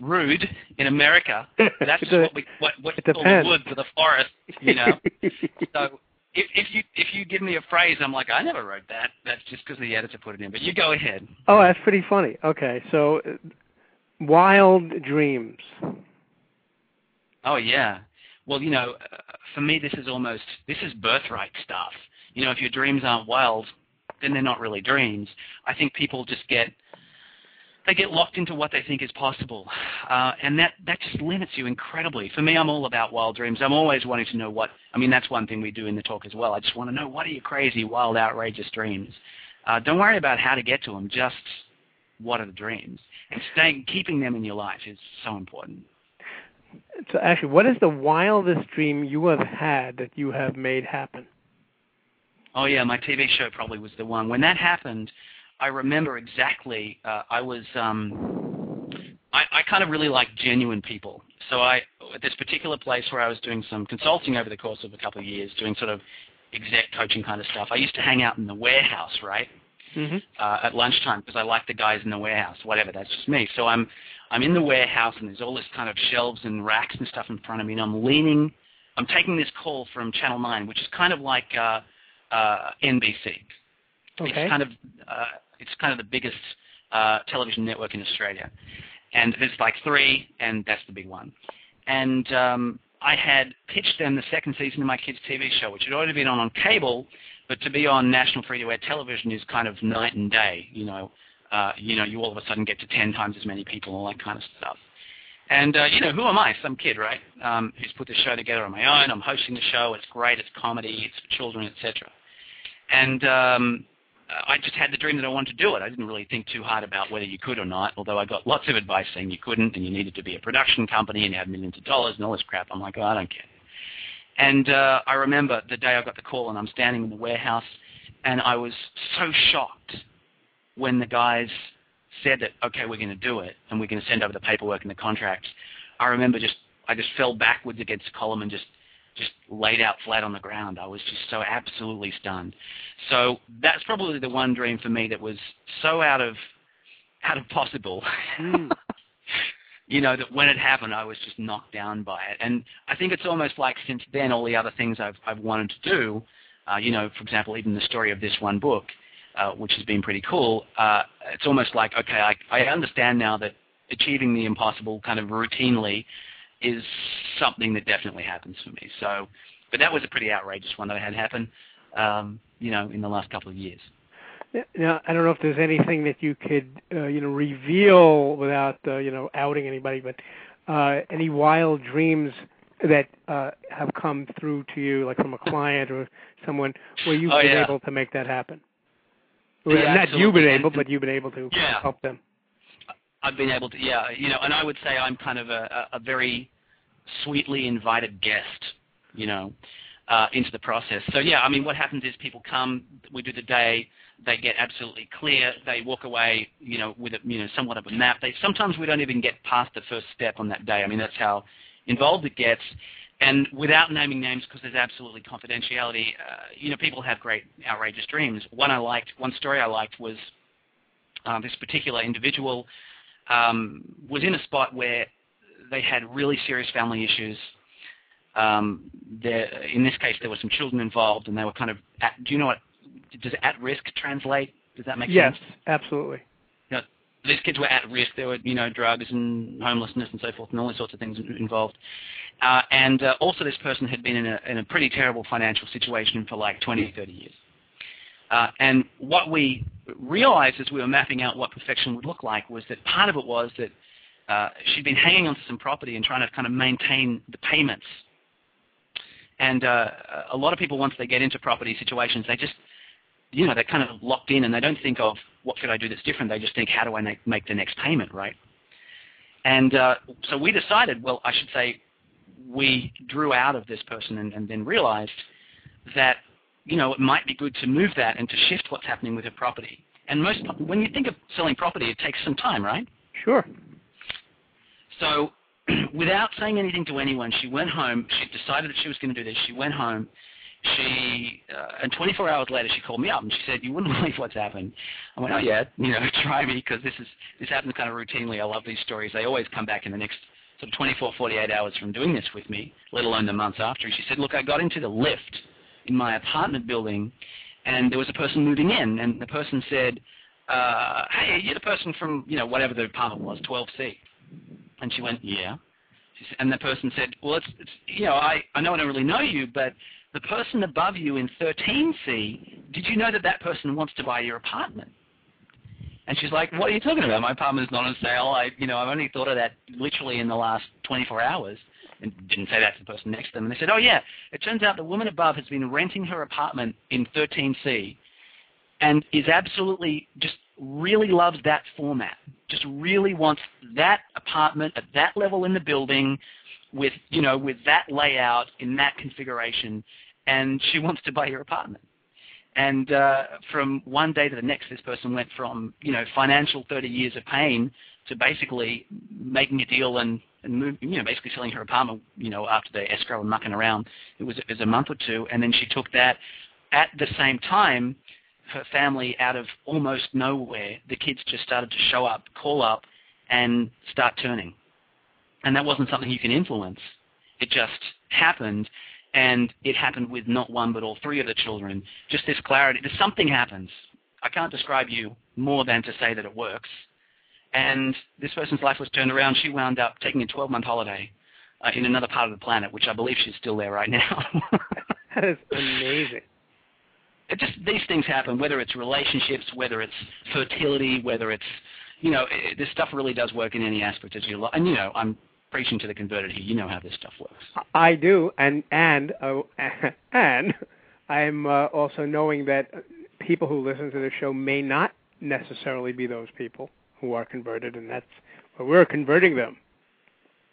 [SPEAKER 3] rude in America. <laughs> That's
[SPEAKER 2] a,
[SPEAKER 3] what we what what we call the woods or the forest, you know. <laughs> so if if you if you give me a phrase, I'm like, I never wrote that. That's just because the editor put it in. But you go ahead.
[SPEAKER 2] Oh, that's pretty funny. Okay, so Wild dreams.
[SPEAKER 3] Oh yeah. Well, you know, uh, for me, this is almost this is birthright stuff. You know, if your dreams aren't wild, then they're not really dreams. I think people just get they get locked into what they think is possible, uh, and that that just limits you incredibly. For me, I'm all about wild dreams. I'm always wanting to know what. I mean, that's one thing we do in the talk as well. I just want to know what are your crazy, wild, outrageous dreams. Uh, don't worry about how to get to them. Just what are the dreams? And staying, keeping them in your life is so important.
[SPEAKER 2] So, actually, what is the wildest dream you have had that you have made happen?
[SPEAKER 3] Oh yeah, my TV show probably was the one. When that happened, I remember exactly. Uh, I was. Um, I, I kind of really like genuine people. So I, at this particular place where I was doing some consulting over the course of a couple of years, doing sort of exec coaching kind of stuff, I used to hang out in the warehouse, right?
[SPEAKER 2] Mm-hmm.
[SPEAKER 3] uh, at lunchtime because I like the guys in the warehouse. Whatever, that's just me. So I'm I'm in the warehouse and there's all this kind of shelves and racks and stuff in front of me, and I'm leaning. I'm taking this call from Channel Nine, which is kind of like uh, uh, NBC.
[SPEAKER 2] Okay.
[SPEAKER 3] It's kind of uh, it's kind of the biggest uh, television network in Australia, and there's like three, and that's the big one. And um, I had pitched them the second season of my kids' TV show, which had already been on on cable, but to be on national free-to-air television is kind of night and day. You know, uh, you know, you all of a sudden get to ten times as many people, and all that kind of stuff. And uh, you know, who am I? Some kid, right? Um, who's put this show together on my own. I'm hosting the show. It's great. It's comedy. It's for children, etc. And um, I just had the dream that I wanted to do it. I didn't really think too hard about whether you could or not. Although I got lots of advice saying you couldn't, and you needed to be a production company and you had millions of dollars and all this crap. I'm like, oh, I don't care. And uh, I remember the day I got the call, and I'm standing in the warehouse, and I was so shocked when the guys said that, okay, we're going to do it, and we're going to send over the paperwork and the contracts. I remember just, I just fell backwards against the column and just, just laid out flat on the ground. I was just so absolutely stunned. So that's probably the one dream for me that was so out of, out of possible.
[SPEAKER 2] Mm. <laughs>
[SPEAKER 3] you know, that when it happened, I was just knocked down by it. And I think it's almost like since then, all the other things I've, I've wanted to do, uh, you know, for example, even the story of this one book, uh, which has been pretty cool, uh, it's almost like, okay, I, I understand now that achieving the impossible kind of routinely is something that definitely happens for me. So, but that was a pretty outrageous one that had happen, um, you know, in the last couple of years.
[SPEAKER 2] Now, I don't know if there's anything that you could, uh, you know, reveal without, uh, you know, outing anybody, but uh, any wild dreams that uh, have come through to you, like from a client or someone, where you've
[SPEAKER 3] oh,
[SPEAKER 2] been
[SPEAKER 3] yeah.
[SPEAKER 2] able to make that happen?
[SPEAKER 3] Yeah,
[SPEAKER 2] Not
[SPEAKER 3] absolutely.
[SPEAKER 2] you've been able, but you've been able to
[SPEAKER 3] Yeah.
[SPEAKER 2] help them.
[SPEAKER 3] I've been able to, yeah, you know, and I would say I'm kind of a, a a very sweetly invited guest, you know, uh, into the process. So yeah, I mean, what happens is people come, we do the day, they get absolutely clear, they walk away, you know, with a, you know, somewhat of a map. They sometimes we don't even get past the first step on that day. I mean, that's how involved it gets. And without naming names, because there's absolutely confidentiality, uh, you know, people have great outrageous dreams. One I liked, one story I liked was uh, this particular individual um, was in a spot where they had really serious family issues. Um, there, in this case, there were some children involved, and they were kind of. At, do you know what? Does at risk translate? Does that make
[SPEAKER 2] yes,
[SPEAKER 3] sense?
[SPEAKER 2] Yes, absolutely.
[SPEAKER 3] You know, these kids were at risk. There were, you know, drugs and homelessness and so forth, and all these sorts of things involved. Uh, and uh, also, this person had been in a, in a pretty terrible financial situation for like 20, 30 years. Uh, and what we realized as we were mapping out what perfection would look like was that part of it was that uh, she'd been hanging onto some property and trying to kind of maintain the payments. And uh, a lot of people, once they get into property situations, they just, you know, they're kind of locked in and they don't think of what could I do that's different. They just think, how do I make, make the next payment, right? And uh, so we decided, well, I should say, we drew out of this person and, and then realized that you know, it might be good to move that and to shift what's happening with your property. And most, when you think of selling property, it takes some time, right?
[SPEAKER 2] Sure.
[SPEAKER 3] So, <clears throat> without saying anything to anyone, she went home. She decided that she was going to do this. She went home. She uh, and 24 hours later, she called me up and she said, "You wouldn't <laughs> believe what's happened." I went, "Oh yeah, you know, <laughs> try me because this is this happens kind of routinely. I love these stories. They always come back in the next sort of 24, 48 hours from doing this with me, let alone the months after." and She said, "Look, I got into the lift." in my apartment building, and there was a person moving in, and the person said, uh, "Hey, you're the person from you know whatever the apartment was, 12C," and she went, "Yeah." And the person said, "Well, it's, it's you know I I know I don't really know you, but the person above you in 13C, did you know that that person wants to buy your apartment?" And she's like, "What are you talking about? My apartment is not on sale. I, you know, I've only thought of that literally in the last 24 hours." and didn't say that to the person next to them. And they said, oh, yeah, it turns out the woman above has been renting her apartment in 13C and is absolutely just really loves that format, just really wants that apartment at that level in the building with, you know, with that layout in that configuration, and she wants to buy your apartment. And uh, from one day to the next, this person went from, you know, financial 30 years of pain to basically making a deal and and move, you know, basically selling her apartment, you know, after the escrow and mucking around. It was, it was a month or two, and then she took that. At the same time, her family, out of almost nowhere, the kids just started to show up, call up, and start turning. And that wasn't something you can influence. It just happened, and it happened with not one but all three of the children. Just this clarity. There's something happens. I can't describe you more than to say that it works. And this person's life was turned around. She wound up taking a 12-month holiday uh, in another part of the planet, which I believe she's still there right now. <laughs>
[SPEAKER 2] that is amazing.
[SPEAKER 3] It just these things happen, whether it's relationships, whether it's fertility, whether it's you know it, this stuff really does work in any aspect of your life. And you know, I'm preaching to the converted here. You know how this stuff works.
[SPEAKER 2] I do, and and uh, <laughs> and I'm uh, also knowing that people who listen to the show may not necessarily be those people who are converted, and that's well, we're converting them.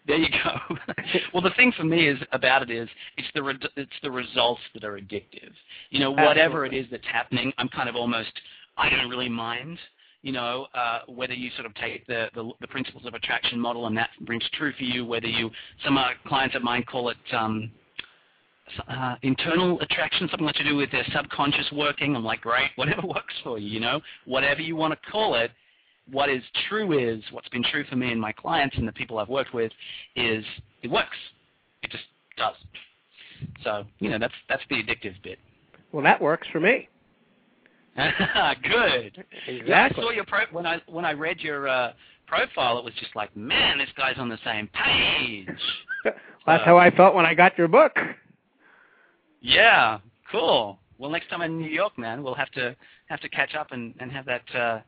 [SPEAKER 3] There you go. <laughs> well, the thing for me is about it is it's the re- it's the results that are addictive. You know, whatever
[SPEAKER 2] Absolutely.
[SPEAKER 3] it is that's happening, I'm kind of almost I don't really mind. You know, uh, whether you sort of take the, the the principles of attraction model and that rings true for you. Whether you some uh, clients of mine call it um, uh, internal attraction, something to do with their subconscious working. I'm like, great, whatever <laughs> works for you. You know, whatever you want to call it what is true is, what's been true for me and my clients and the people I've worked with, is it works. It just does. So, you know, that's that's the addictive bit.
[SPEAKER 2] Well, that works for me. <laughs>
[SPEAKER 3] Good.
[SPEAKER 2] Exactly.
[SPEAKER 3] Yeah, I saw your pro when I when I read your uh, profile. It was just like, man, this guy's on the same page. <laughs>
[SPEAKER 2] That's uh, how I felt when I got your book.
[SPEAKER 3] Yeah, cool. Well, next time I'm in New York, man, we'll have to have to catch up and and have that uh,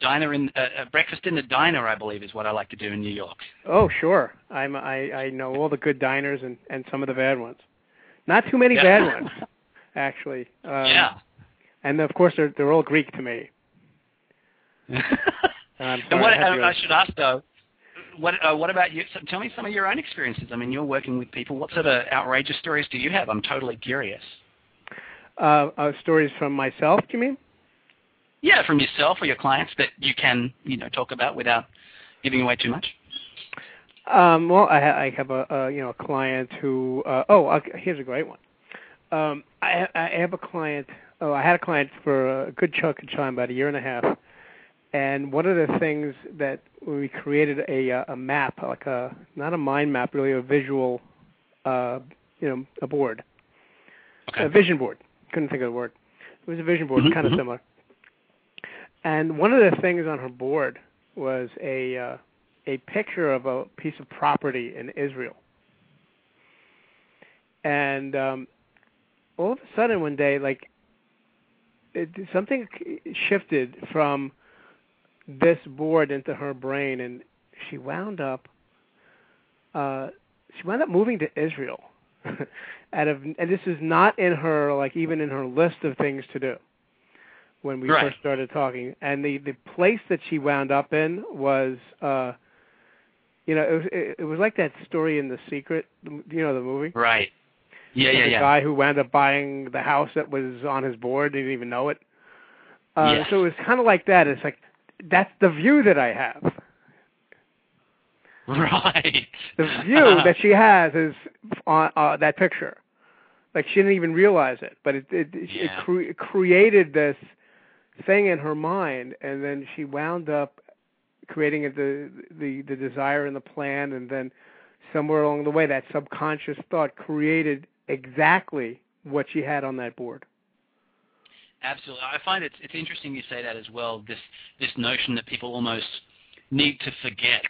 [SPEAKER 3] diner in uh, breakfast in the diner, I believe, is what I like to do in New York.
[SPEAKER 2] Oh, sure. I'm I I know all the good diners and and some of the bad ones. Not too many
[SPEAKER 3] yeah.
[SPEAKER 2] bad <laughs> ones, actually. Um,
[SPEAKER 3] yeah.
[SPEAKER 2] And of course, they're they're all Greek to me. <laughs>
[SPEAKER 3] and what I, I should ask though, what uh, what about you? So tell me some of your own experiences. I mean, you're working with people. What sort of outrageous stories do you have? I'm totally curious.
[SPEAKER 2] Uh, uh, stories from myself, do you mean?
[SPEAKER 3] Yeah, from yourself or your clients that you can, you know, talk about without giving away too much.
[SPEAKER 2] Um, well, I, ha- I have a, a you know a client who. Uh, oh, here's a great one. Um, I, I have a client. Oh, I had a client for a good chunk of time, about a year and a half. And one of the things that we created a a map, like a not a mind map, really a visual uh, you know, a board,
[SPEAKER 3] Okay.
[SPEAKER 2] a vision board. Couldn't think of the word. It was a vision board,
[SPEAKER 3] Mhm,
[SPEAKER 2] kind of
[SPEAKER 3] mhm.
[SPEAKER 2] similar. And one of the things on her board was a uh, a picture of a piece of property in Israel. And um, all of a sudden, one day, like it, something shifted from this board into her brain, and she wound up. Uh, she wound up moving to Israel. <laughs> out of, and this is not in her like even in her list of things to do when we
[SPEAKER 3] Right.
[SPEAKER 2] first started talking. And the the place that she wound up in was, uh, you know, it was it, it was like that story in The Secret, you know, the movie.
[SPEAKER 3] Right. Yeah, yeah,
[SPEAKER 2] the
[SPEAKER 3] yeah.
[SPEAKER 2] guy who wound up buying the house that was on his board didn't even know it. Uh,
[SPEAKER 3] Yes.
[SPEAKER 2] So it was kind of like that. It's like that's the view that I have. <laughs>
[SPEAKER 3] Right.
[SPEAKER 2] The view <laughs> that she has is on uh, that picture. Like she didn't even realize it, but it it, it, cre- it created this thing in her mind, and then she wound up creating it, the the the desire and the plan, and then somewhere along the way, that subconscious thought created exactly what she had on that board.
[SPEAKER 3] Absolutely. I find it's it's interesting you say that as well. This this notion that people almost need to forget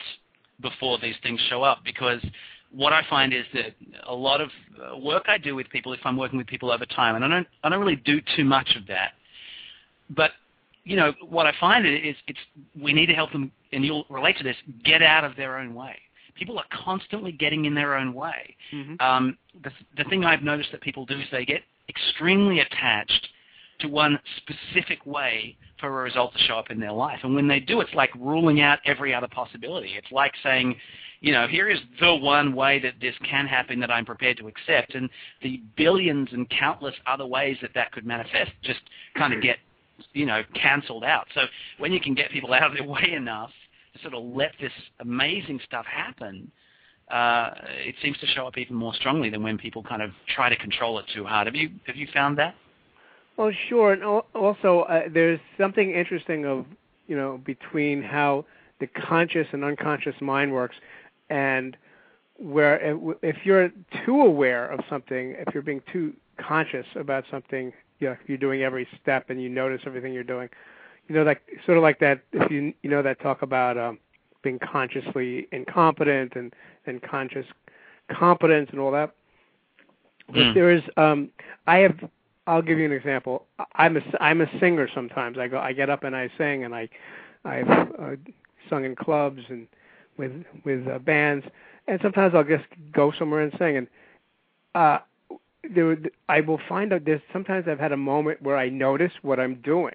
[SPEAKER 3] before these things show up because what I find is that a lot of uh, work I do with people, if I'm working with people over time, and I don't I don't really do too much of that, but you know what I find is it's we need to help them, and you'll relate to this, get out of their own way. People are constantly getting in their own way.
[SPEAKER 2] Mm-hmm.
[SPEAKER 3] Um, the, the thing I've noticed that people do is they get extremely attached to one specific way for a result to show up in their life. And when they do, it's like ruling out every other possibility. It's like saying, you know, here is the one way that this can happen that I'm prepared to accept, and the billions and countless other ways that that could manifest just kind of get, you know, cancelled out. So when you can get people out of their <laughs> way enough sort of let this amazing stuff happen, uh, it seems to show up even more strongly than when people kind of try to control it too hard. Have you have you found that?
[SPEAKER 2] Well, sure, and also uh, there's something interesting of you know between how the conscious and unconscious mind works, and where if- you're too aware of something, if you're being too conscious about something, you know, you're doing every step and you notice everything you're doing. You know, like sort of like that. If you you know that talk about um, being consciously incompetent and and conscious competence and all that. But
[SPEAKER 3] Mm.
[SPEAKER 2] there is, um, I have I'll give you an example. I'm a I'm a singer sometimes. I go I get up and I sing and I I've uh, sung in clubs and with with uh, bands and sometimes I'll just go somewhere and sing and uh there I will find out there's sometimes I've had a moment where I notice what I'm doing.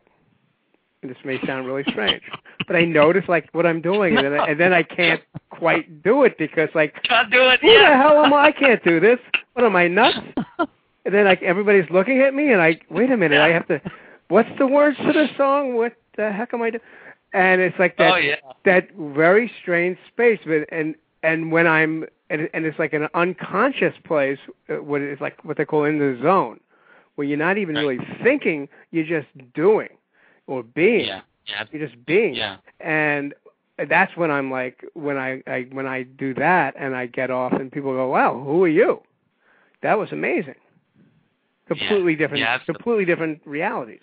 [SPEAKER 2] This may sound really strange, but I notice like what I'm doing and then I, and then I can't quite do it because like
[SPEAKER 3] Can't do it.
[SPEAKER 2] who the
[SPEAKER 3] Yeah.
[SPEAKER 2] hell am I? I can't do this. What am I nuts? <laughs> And then like everybody's looking at me, and I wait a minute. I have to. What's the words to the song? What the heck am I doing? And it's like that
[SPEAKER 3] oh yeah.
[SPEAKER 2] that very strange space. But and and when I'm and, and it's like an unconscious place. uh, What it's like what they call in the zone, where you're not even really thinking. You're just doing or being.
[SPEAKER 3] Yeah. Yeah.
[SPEAKER 2] You're just being
[SPEAKER 3] Yeah.
[SPEAKER 2] and that's when I'm like when I, I when I do that and I get off and people go, "Wow, who are you?" That was amazing. Completely different,
[SPEAKER 3] Yeah,
[SPEAKER 2] completely different realities.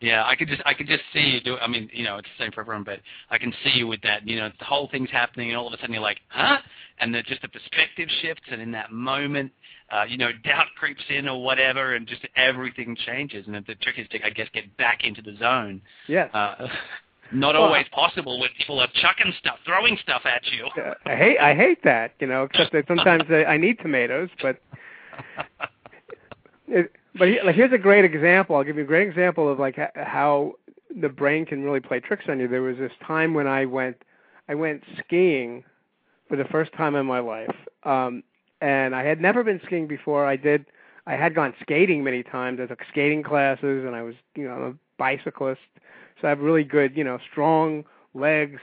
[SPEAKER 3] Yeah, I could just I could just see you do. I mean, you know, it's the same for everyone, but I can see you with that. You know, the whole thing's happening, and all of a sudden you're like, huh? And then just the perspective shifts, and in that moment, uh, you know, <laughs> doubt creeps in or whatever, and just everything changes. And the trick is to, I guess, get back into the zone.
[SPEAKER 2] Yes.
[SPEAKER 3] Uh, <laughs> not
[SPEAKER 2] Well,
[SPEAKER 3] always possible when people are chucking stuff, throwing stuff at you.
[SPEAKER 2] I hate I hate that, you know. Except that sometimes I, I need tomatoes, but <laughs> it, but he, like here's a great example. I'll give you a great example of like how the brain can really play tricks on you. There was this time when I went I went skiing for the first time in my life, um, and I had never been skiing before. I did. I had gone skating many times. I took skating classes, and I was you know a bicyclist, so I have really good you know strong legs,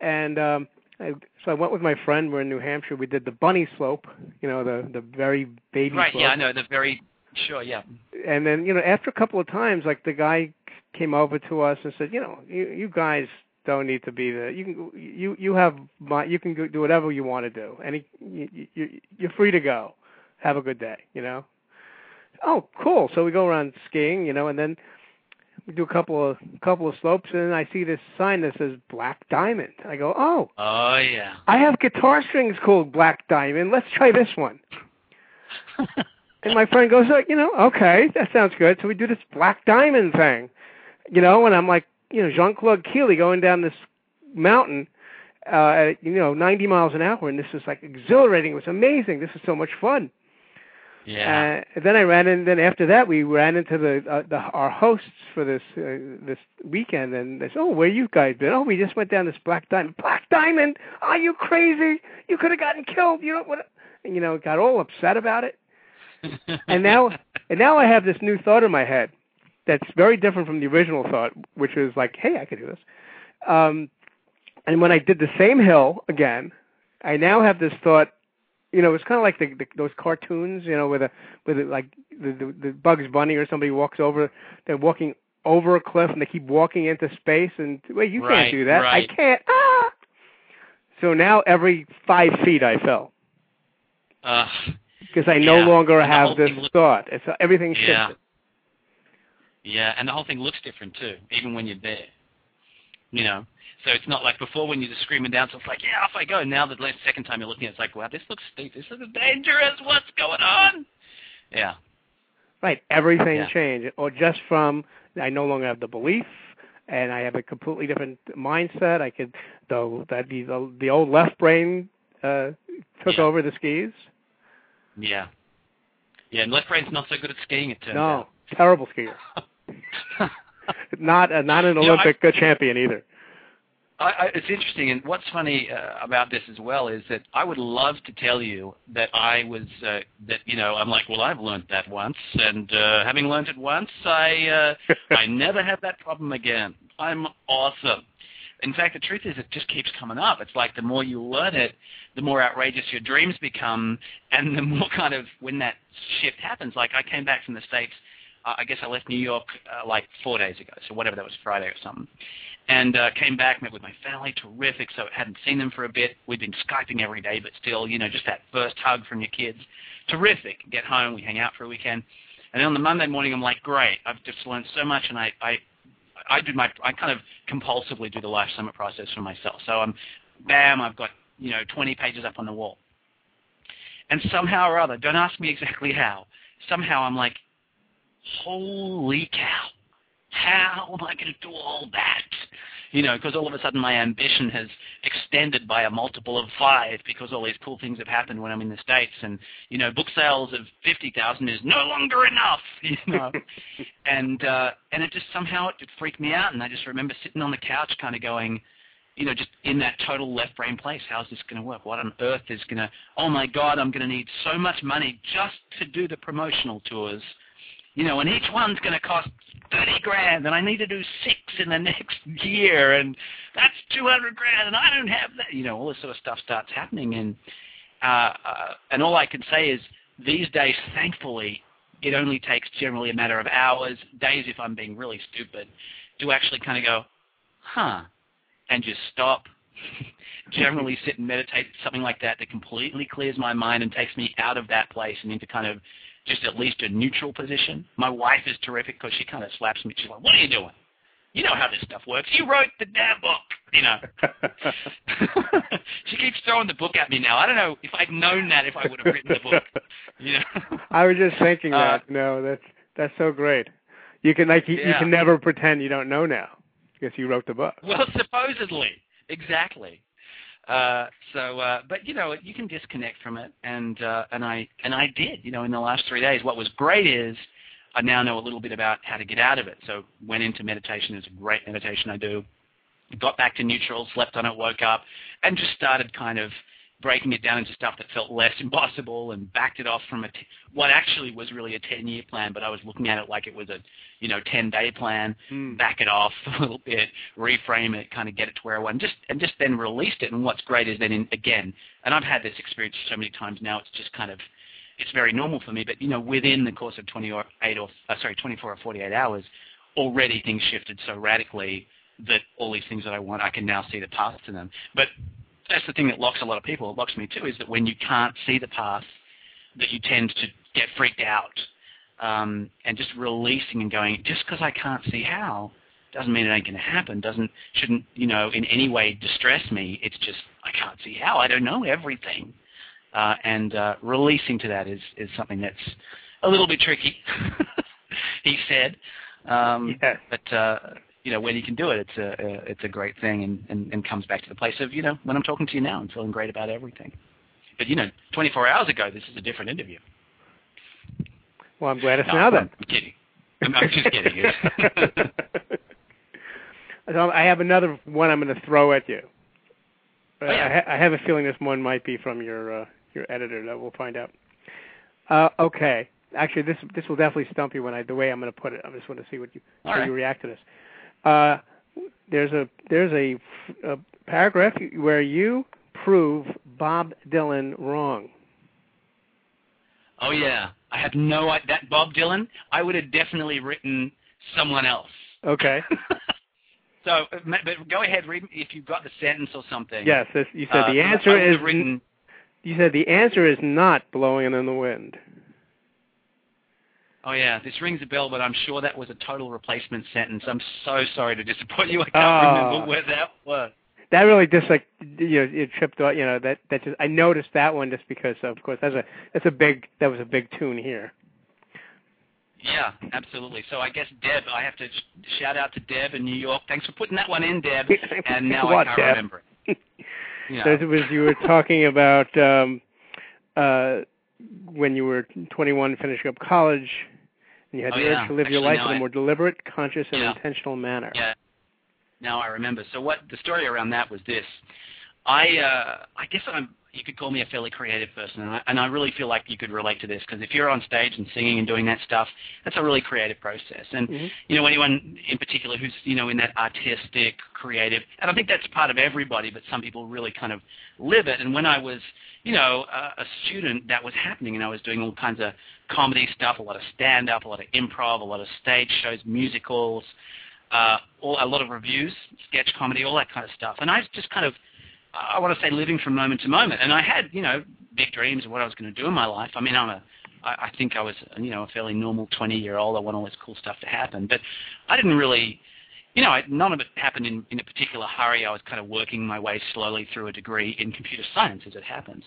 [SPEAKER 2] and um, I, so I went with my friend. We're in New Hampshire. We did the bunny slope, you know, the the very baby slope.
[SPEAKER 3] right?
[SPEAKER 2] slope
[SPEAKER 3] Yeah, I know. The very sure. Yeah.
[SPEAKER 2] and then you know after a couple of times like the guy came over to us and said you know you you guys don't need to be the. You can you you have my you can do whatever you want to do. Any you, you you're free to go. Have a good day. You know. Oh, cool. So we go around skiing, you know, and then we do a couple of couple of slopes, and then I see this sign that says Black Diamond. I go, oh.
[SPEAKER 3] Oh yeah.
[SPEAKER 2] I have guitar strings called Black Diamond. Let's try this one. <laughs> and my friend goes, oh, you know, okay, that sounds good. So we do this Black Diamond thing, you know, and I'm like, you know, Jean Claude Killy going down this mountain uh, at you know 90 miles an hour, and this was like exhilarating. It was amazing. This is so much fun.
[SPEAKER 3] Yeah.
[SPEAKER 2] Uh, then I ran in. Then after that, we ran into the uh, the our hosts for this uh, this weekend, and they said, "Oh, where you guys been? Oh, we just went down this Black Diamond. Black Diamond? Are you crazy? You could have gotten killed. You know what?" And you know, got all upset about it. <laughs> and now, and now I have this new thought in my head that's very different from the original thought, which was like, "Hey, I could do this." Um, and when I did the same hill again, I now have this thought you know, it's kind of like the, the those cartoons, you know, with a with a, like the, the the Bugs Bunny or somebody walks over, they're walking over a cliff and they keep walking into space and wait, you
[SPEAKER 3] right,
[SPEAKER 2] can't do that.
[SPEAKER 3] Right.
[SPEAKER 2] I can't. Ah. So now every five feet I fell
[SPEAKER 3] Uh,
[SPEAKER 2] because I no longer have this thought. It's everything shifted.
[SPEAKER 3] Yeah. Yeah, and the whole thing looks different too, even when you're there. You know, so it's not like before when you're just screaming down. So it's like, yeah, off I go. Now the last second time you're looking, at it, it's like, wow, this looks steep. This looks dangerous. What's going on? Yeah.
[SPEAKER 2] Right. Everything
[SPEAKER 3] Yeah.
[SPEAKER 2] changed, or just from I no longer have the belief, and I have a completely different mindset. I could though, that the the, the old left brain uh, took
[SPEAKER 3] Yeah.
[SPEAKER 2] over the skis.
[SPEAKER 3] Yeah. Yeah, and left brain's not so good at skiing, it turns
[SPEAKER 2] No,
[SPEAKER 3] out.
[SPEAKER 2] terrible skier. <laughs> <laughs> Not uh, not an
[SPEAKER 3] You know, I-
[SPEAKER 2] Olympic uh champion either.
[SPEAKER 3] I, I, it's interesting, and what's funny uh, about this as well is that I would love to tell you that I was uh, that you know I'm like, well, I've learned that once, and uh, having learned it once, I uh, I <laughs> never have that problem again. I'm awesome. In fact, the truth is, it just keeps coming up. It's like the more you learn it, the more outrageous your dreams become, and the more <laughs> kind of when that shift happens. Like I came back from the states. Uh, I guess I left New York uh, like four days ago, so whatever that was, Friday or something and uh, came back, met with my family, terrific. So hadn't seen them for a bit. We'd been skyping every day, but still, you know, just that first hug from your kids, terrific. Get home, we hang out for a weekend, and then on the Monday morning, I'm like, great, I've just learned so much, and I, I, I do my, I kind of compulsively do the life summit process for myself. So I'm, bam, I've got you know 20 pages up on the wall, and somehow or other, don't ask me exactly how, somehow I'm like, holy cow how am I going to do all that? You know, because all of a sudden my ambition has extended by a multiple of five because all these cool things have happened when I'm in the States. And, you know, book sales of 50,000 is no longer enough, <laughs> you know. and, uh, and it just somehow, it, it freaked me out. And I just remember sitting on the couch kind of going, you know, just in that total left brain place. How's this going to work? What on earth is going to, oh my God, I'm going to need so much money just to do the promotional tours you know, and each one's going to cost thirty grand, and I need to do six in the <laughs> next year, and that's two hundred grand, and I don't have that. You know, all this sort of stuff starts happening, and uh, uh, and all I can say is these days, thankfully, it only takes generally a matter of hours, days if I'm being really stupid, to actually kind of go, huh, and just stop. <laughs> generally sit and meditate, something like that that completely clears my mind and takes me out of that place and into kind of just at least a neutral position. My wife is terrific because she kind of slaps me. She's like, "What are you doing? You know how this stuff works. You wrote the damn book." You know. <laughs> she keeps throwing the book at me now. I don't know if I'd known that if I would have written the book. You know. <laughs>
[SPEAKER 2] I was just thinking
[SPEAKER 3] Uh,
[SPEAKER 2] that. No, that's that's so great. You can like you, you can never pretend you don't know now because you wrote the book.
[SPEAKER 3] Well, supposedly, exactly. Uh, so, uh, but you know, you can disconnect from it, and uh, and I and I did. You know, in the last three days, what was great is I now know a little bit about how to get out of it. So, went into meditation. It's a great meditation I do. Got back to neutral, slept on it, woke up, and just started kind of breaking it down into stuff that felt less <laughs> impossible, and backed it off from a t- what actually was really a 10-year plan, but I was looking at it like it was a you know 10-day plan
[SPEAKER 2] Hmm.
[SPEAKER 3] back it off <laughs> a little bit, reframe it, kind of get it to where I want, just and just then released it. And what's great is then in, again, and I've had this experience so many times now, it's just kind of it's very normal for me. But you know, within the course of 28 or uh, sorry 24 or 48 hours, already things shifted so radically that all these things that I want, I can now see the path to them. But that's the thing that locks a lot of people. It locks me too, is that when you can't see the path, that you tend to get freaked out. Um, and just releasing and going, just because I can't see how, doesn't mean it ain't going to happen. Doesn't shouldn't you know in any way distress me. It's just I can't see how. I don't know everything, uh, and uh, releasing to that is is something that's a little bit tricky. <laughs> he said, um,
[SPEAKER 2] Yes.
[SPEAKER 3] but uh, you know when you can do it, it's a, a it's a great thing, and, and and comes back to the place of you know when I'm talking to you now, I'm feeling great about everything. But you know, 24 hours ago, this is a different interview.
[SPEAKER 2] Well, I'm glad it's
[SPEAKER 3] No,
[SPEAKER 2] now
[SPEAKER 3] I'm,
[SPEAKER 2] then.
[SPEAKER 3] I'm kidding. I'm, I'm just kidding. <laughs>
[SPEAKER 2] so I have another one I'm going to throw at you. Uh,
[SPEAKER 3] Oh, yeah.
[SPEAKER 2] I, ha- I have a feeling this one might be from your uh, your editor. That we'll find out. Uh, okay. Actually, this this will definitely stump you when I the way I'm going to put it. I just want to see what you
[SPEAKER 3] All
[SPEAKER 2] how
[SPEAKER 3] right.
[SPEAKER 2] you react to this. Uh, there's a there's a, a paragraph where you prove Bob Dylan wrong.
[SPEAKER 3] Oh yeah, I have no i- that Bob Dylan. I would have definitely written someone else.
[SPEAKER 2] Okay. <laughs>
[SPEAKER 3] so, but go ahead, read if you've got the sentence or something.
[SPEAKER 2] yes. This, you said
[SPEAKER 3] Uh,
[SPEAKER 2] the answer is
[SPEAKER 3] written.
[SPEAKER 2] you said the answer is not blowing in the wind.
[SPEAKER 3] Oh yeah, this rings a bell, but I'm sure that was a total replacement sentence. I'm so sorry to disappoint you. I can't
[SPEAKER 2] Oh.
[SPEAKER 3] remember where that was.
[SPEAKER 2] that really just like you know it tripped off you know that that just I noticed that one just because of course that's a that's a big that was a big tune here.
[SPEAKER 3] Yeah, absolutely. So I guess Deb, I have to sh- shout out to Deb in New York. Thanks for putting that one in, Deb. <laughs> And now
[SPEAKER 2] What,
[SPEAKER 3] I can't
[SPEAKER 2] Deb?
[SPEAKER 3] remember it. <laughs> You
[SPEAKER 2] So it was you were talking about um uh when you were 21 finishing up college and you had
[SPEAKER 3] Oh,
[SPEAKER 2] the
[SPEAKER 3] yeah.
[SPEAKER 2] urge to live your life in a
[SPEAKER 3] I-
[SPEAKER 2] more deliberate, conscious and
[SPEAKER 3] Yeah.
[SPEAKER 2] intentional manner.
[SPEAKER 3] Yeah. Now I remember. So what the story around that was this. I uh, I guess I'm you could call me a fairly creative person, and I, and I really feel like you could relate to this because if you're on stage and singing and doing that stuff, that's a really creative process. And
[SPEAKER 2] Mhm.
[SPEAKER 3] you know anyone in particular who's you know in that artistic, creative, and I think that's part of everybody, but some people really kind of live it. And when I was you know a, a student, that was happening, and I was doing all kinds of comedy stuff, a lot of stand up, a lot of improv, a lot of stage shows, musicals uh, all, a lot of reviews, sketch comedy, all that kind of stuff. And I just kind of, I want to say, living from moment to moment. And I had, you know, big dreams of what I was going to do in my life. I mean, I'm a, I, I think I was, you know, a fairly normal 20-year-old. I want all this cool stuff to happen, but I didn't really. You know, I, none of it happened in, in a particular hurry. I was kind of working my way slowly through a degree in computer science as it happens.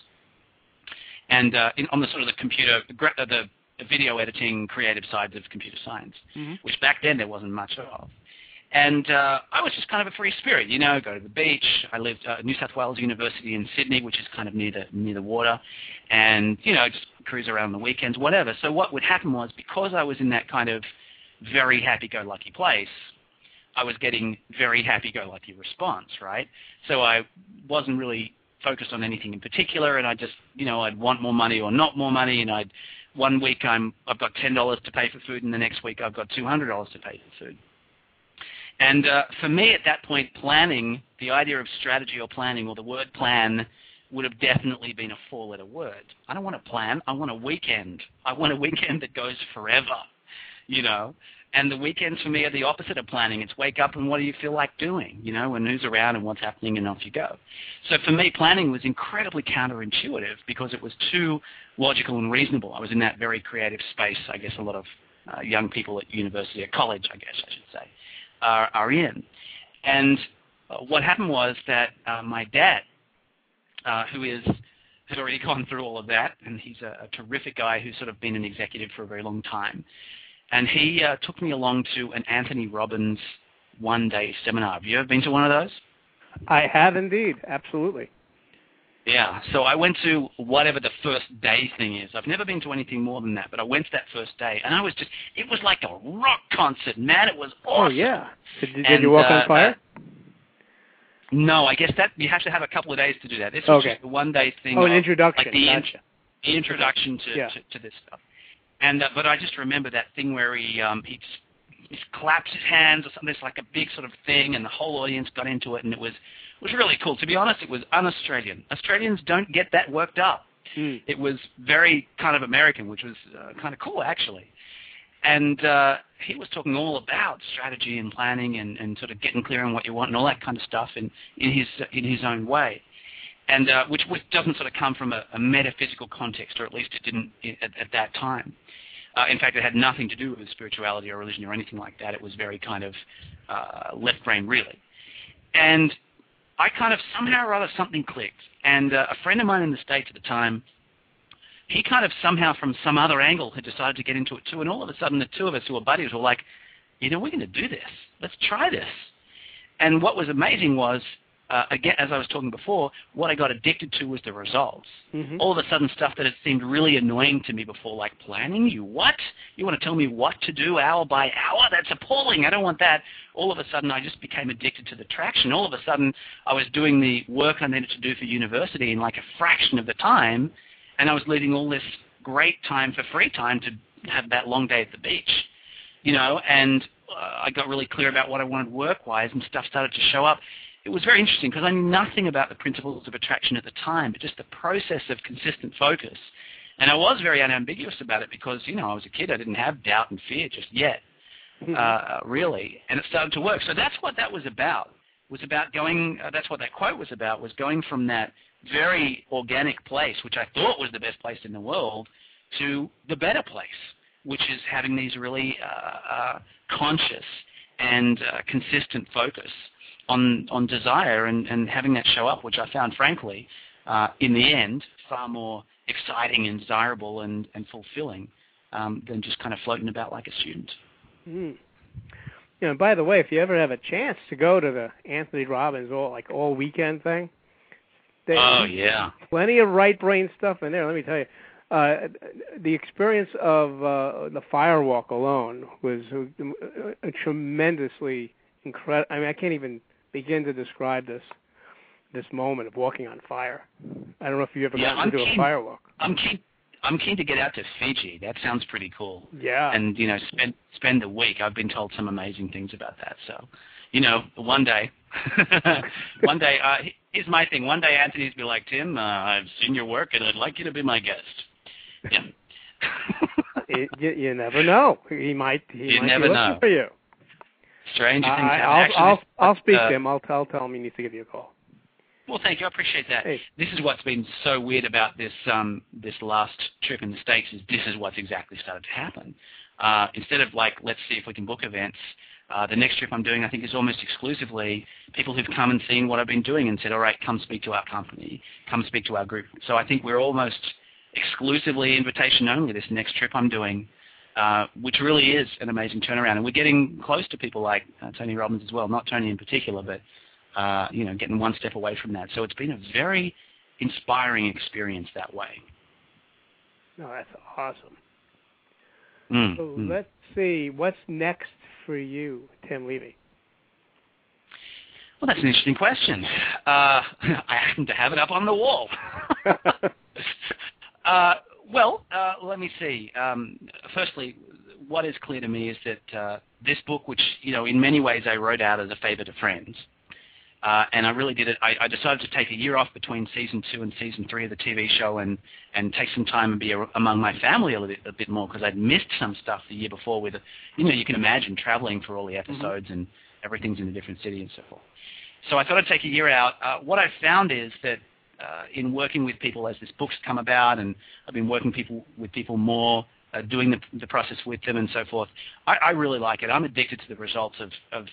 [SPEAKER 3] And uh, in, on the sort of the computer, gra- uh, the video editing, creative sides of computer science,
[SPEAKER 2] Mhm.
[SPEAKER 3] which back then there wasn't much of. And uh, I was just kind of a free spirit, you know, go to the beach. I lived at New South Wales University in Sydney, which is kind of near the near the water, and you know, just cruise around on the weekends, whatever. So what would happen was because I was in that kind of very happy-go-lucky place, I was getting very happy-go-lucky response, right? So I wasn't really focused on anything in particular, and I just, you know, I'd want more money or not more money, and I'd one week I'm I've got ten dollars to pay for food, and the next week I've got two hundred dollars to pay for food. And uh, for me, at that point, planning, the idea of strategy or planning, or the word plan, would have definitely been a four-letter word. I don't want a plan. I want a weekend. I want a <laughs> weekend that goes forever, you know. And the weekends for me are the opposite of planning. It's wake up and what do you feel like doing, you know, and who's around and what's happening and off you go. So for me, planning was incredibly counterintuitive because it was too logical and reasonable. I was in that very creative space. I guess a lot of uh, young people at university, or college, I guess I should say, are, are in. And uh, what happened was that uh, my dad, uh, who is had already <laughs> gone through all of that, and he's a, a terrific guy who's sort of been an executive for a very long time. And he uh, took me along to an Anthony Robbins one-day seminar. Have you ever been to one of those?
[SPEAKER 2] I have indeed, absolutely.
[SPEAKER 3] Yeah, so I went to whatever the first day thing is. I've never been to anything more than that, but I went to that first day, and I was just, it was like a rock concert, man. It was awesome.
[SPEAKER 2] Oh yeah. Did, did
[SPEAKER 3] And,
[SPEAKER 2] you walk
[SPEAKER 3] uh,
[SPEAKER 2] on fire?
[SPEAKER 3] No, I guess that you have to have a couple of days to do that. This was
[SPEAKER 2] Okay.
[SPEAKER 3] just a one-day thing.
[SPEAKER 2] oh, an
[SPEAKER 3] of,
[SPEAKER 2] introduction.
[SPEAKER 3] like the
[SPEAKER 2] gotcha.
[SPEAKER 3] the introduction to,
[SPEAKER 2] Yeah.
[SPEAKER 3] to, to this stuff. And uh, but I just remember that thing where he um, he just, he just claps his hands or something. It's like a big sort of thing, and the whole audience got into it, and it was was really cool. To be honest, it was un-Australian. Australians don't get that worked up.
[SPEAKER 2] Hmm.
[SPEAKER 3] It was very kind of American, which was uh, kind of cool actually. and uh, he was talking all about strategy and planning and, and sort of getting clear on what you want and all that kind of stuff in, in his in his own way, and uh, which, which doesn't sort of come from a, a metaphysical context, or at least it didn't at, at that time. Uh, in fact, it had nothing to do with spirituality or religion or anything like that. It was very kind of uh, left brain, really. And I kind of somehow or other something clicked. And uh, a friend of mine in the States at the time, he kind of somehow from some other angle had decided to get into it too. And all of a sudden, the two of us who were buddies were like, you know, we're going to do this. Let's try this. And what was amazing was uh, again, as I was talking before, what I got addicted to was the results.
[SPEAKER 2] Mm-hmm.
[SPEAKER 3] All of a sudden, stuff that had seemed really annoying to me before, like planning. You what? You want to tell me what to do hour by hour? That's appalling. I don't want that. All of a sudden, I just became addicted to the traction. All of a sudden, I was doing the work I needed to do for university in like a fraction of the time, and I was leaving all this great time for free time to have that long day at the beach. You know, and uh, I got really clear about what I wanted work-wise, and stuff started to show up it was very interesting because I knew nothing about the principles of attraction at the time, but just the process of consistent focus. And I was very unambiguous about it because, you know, I was a kid. I didn't have doubt and fear just yet,
[SPEAKER 2] Mm-hmm.
[SPEAKER 3] uh, really. And it started to work. So that's what that was about. Was about going. Uh, that's what that quote was about. Was going from that very organic place, which I thought was the best place in the world, to the better place, which is having these really uh, uh, conscious and uh, consistent focus on on desire and, and having that show up, which I found, frankly, uh, in the end, far more exciting and desirable and, and fulfilling um, than just kind of floating about like a student.
[SPEAKER 2] Mm. You know, by the way, if you ever have a chance to go to the Anthony Robbins all like all weekend thing, they,
[SPEAKER 3] Oh yeah,
[SPEAKER 2] plenty of right brain stuff in there. Let me tell you, uh, the experience of uh, the firewalk alone was a, a tremendously incredible. I mean, I can't even begin to describe this this moment of walking on fire. I don't know if you ever
[SPEAKER 3] Yeah, I'm
[SPEAKER 2] to do a
[SPEAKER 3] keen-
[SPEAKER 2] firewalk.
[SPEAKER 3] I'm keen. I'm keen to get out to Fiji. That sounds pretty cool.
[SPEAKER 2] Yeah.
[SPEAKER 3] And you know, spend spend a week. I've been told some amazing things about that. So, you know, one day, <laughs> one day. Uh, here's my thing. One day, Anthony's be like, Tim, uh, I've seen your work, and I'd like you to be my guest. Yeah. <laughs>
[SPEAKER 2] it, you, you never know. He might. He
[SPEAKER 3] You
[SPEAKER 2] might
[SPEAKER 3] never
[SPEAKER 2] be looking
[SPEAKER 3] know.
[SPEAKER 2] for you.
[SPEAKER 3] Stranger things
[SPEAKER 2] I. I'll,
[SPEAKER 3] Actually,
[SPEAKER 2] I'll, I'll speak
[SPEAKER 3] uh,
[SPEAKER 2] to him. I'll tell tell him he needs to give you a call.
[SPEAKER 3] Well, thank you. I appreciate that.
[SPEAKER 2] Hey.
[SPEAKER 3] This is what's been so weird about this um, this last trip in the states is this is what's exactly started to happen. Uh, instead of like let's see if we can book events, uh, the next trip I'm doing I think is almost exclusively people who've come and seen what I've been doing and said, all right, come speak to our company, come speak to our group. So I think we're almost exclusively invitation only this next trip I'm doing. Uh, which really is an amazing turnaround, and we're getting close to people like uh, Tony Robbins as well. Not Tony in particular, but uh, you know, getting one step away from that. So it's been a very inspiring experience that way.
[SPEAKER 2] No, that's awesome.
[SPEAKER 3] Mm,
[SPEAKER 2] So
[SPEAKER 3] mm.
[SPEAKER 2] let's see what's next for you, Tim Levy.
[SPEAKER 3] Well, that's an interesting question. Uh, <laughs> I happen to have it up on the wall. <laughs> <laughs> uh, well, uh, let me see. Um, firstly, what is clear to me is that uh, this book, which you know, in many ways, I wrote out as a favor to friends, uh, and I really did it. I, I decided to take a year off between season two and season three of the TV show, and and take some time and be a, among my family a, little bit, a bit more because I'd missed some stuff the year before. With, you know, you can imagine traveling for all the episodes and everything's in a different city and so forth. So I thought I'd take a year out. Uh, what I've found is that uh, in working with people as this book's come about, and I've been working people with people more, uh, doing the, the process with them and so forth. I, I really like it. I'm addicted to the results of, of,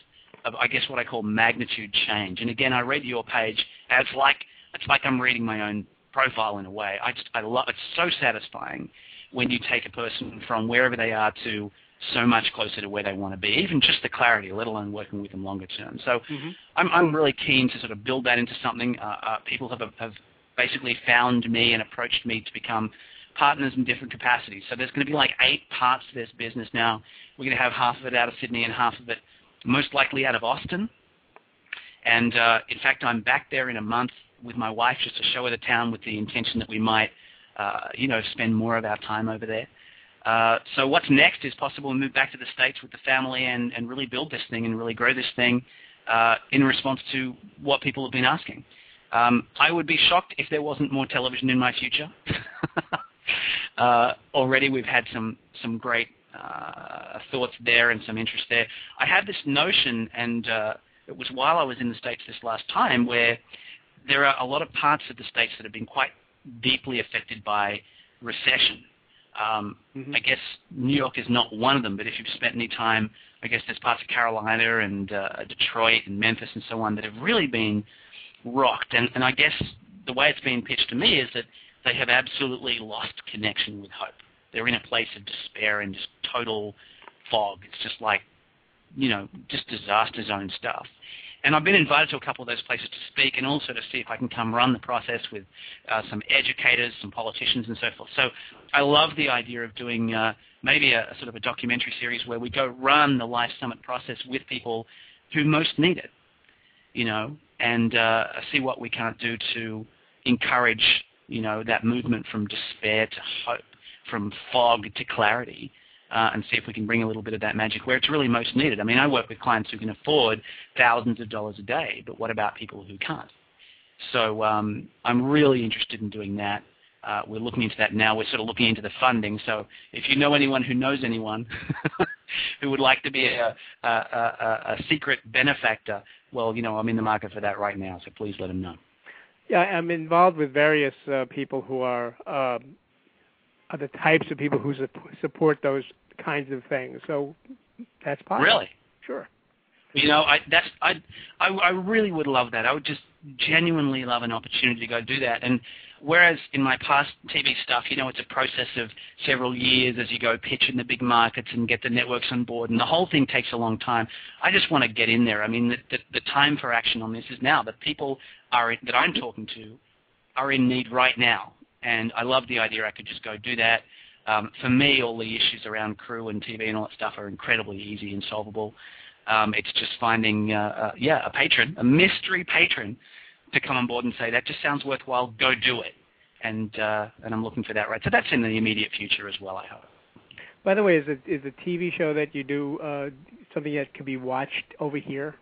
[SPEAKER 3] of, I guess, what I call magnitude change. And again, I read your page. It's like it's like I'm reading my own profile in a way. I just I love. It's so satisfying when you take a person from wherever they are to so much closer to where they want to be, even just the clarity, let alone working with them longer term. So
[SPEAKER 2] Mhm.
[SPEAKER 3] I'm, I'm really keen to sort of build that into something. Uh, uh, people have, have basically found me and approached me to become partners in different capacities. So there's going to be like eight parts to this business now. We're going to have half of it out of Sydney and half of it most likely out of Austin. And uh, in fact, I'm back there in a month with my wife just to show her the town with the intention that we might, uh, you know, spend more of our time over there. Uh, so what's next is possible to move back to the States with the family and, and really build this thing and really grow this thing uh, in response to what people have been asking. Um, I would be shocked if there wasn't more television in my future. <laughs> uh, already we've had some, some great uh, thoughts there and some interest there. I had this notion, and uh, it was while I was in the States this last time, where there are a lot of parts of the States that have been quite deeply affected by recession. Um, mm-hmm. I guess New York is not one of them, but if you've spent any time, I guess there's parts of Carolina and uh, Detroit and Memphis and so on that have really been rocked. And, and I guess the way it's been pitched to me is that they have absolutely lost connection with hope. They're in a place of despair and just total fog. It's just like, you know, just disaster zone stuff. And I've been invited to a couple of those places to speak and also to see if I can come run the process with uh, some educators, some politicians, and so forth. So I love the idea of doing uh, maybe a, a, sort of a documentary series where we go run the Life Summit process with people who most need it, you know, and uh, see what we can't do to encourage, you know, that movement from despair to hope, from fog to clarity uh, and see if we can bring a little bit of that magic where it's really most needed. I mean, I work with clients who can afford thousands of dollars a day, but what about people who can't? So um, I'm really interested in doing that. Uh, we're looking into that now. We're sort of looking into the funding. So if you know anyone who knows anyone <laughs> who would like to be a, a, a, a secret benefactor, well, you know, I'm in the market for that right now. So please let them know.
[SPEAKER 2] Yeah, I'm involved with various uh, people who are uh, are the types of people who support those kinds of things. So that's possible.
[SPEAKER 3] Really?
[SPEAKER 2] Sure.
[SPEAKER 3] You know, I that's I, I I really would love that. I would just genuinely love an opportunity to go do that. And whereas in my past TV stuff, you know, it's a process of several years as you go pitch in the big markets and get the networks on board, and the whole thing takes a long time. I just want to get in there. I mean, the, the, the time for action on this is now. The people are that I'm talking to are in need right now, and I love the idea I could just go do that. Um, for me, all the issues around crew and TV and all that stuff are incredibly easy and solvable. Um, it's just finding, uh, uh, yeah, a patron, a mystery patron, to come on board and say that just sounds worthwhile. Go do it, and uh, and I'm looking for that. Right, so that's in the immediate future as well. I hope.
[SPEAKER 2] By the way, is it is the TV show that you do uh, something that can be watched over here?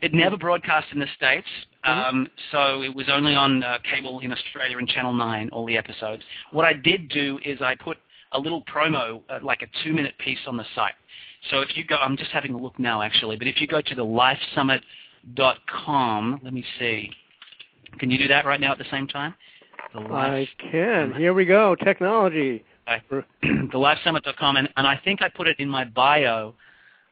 [SPEAKER 3] It never broadcast in the States, mm-hmm. um, so it was only on uh, cable in Australia and Channel 9, all the episodes. What I did do is I put a little promo, uh, like a two-minute piece on the site. So if you go, I'm just having a look now actually, but if you go to the lifesummit.com, let me see. Can you do that right now at the same time?
[SPEAKER 2] The I can. Here we go. Technology.
[SPEAKER 3] Okay. <clears throat> the lifesummit.com, and, and I think I put it in my bio,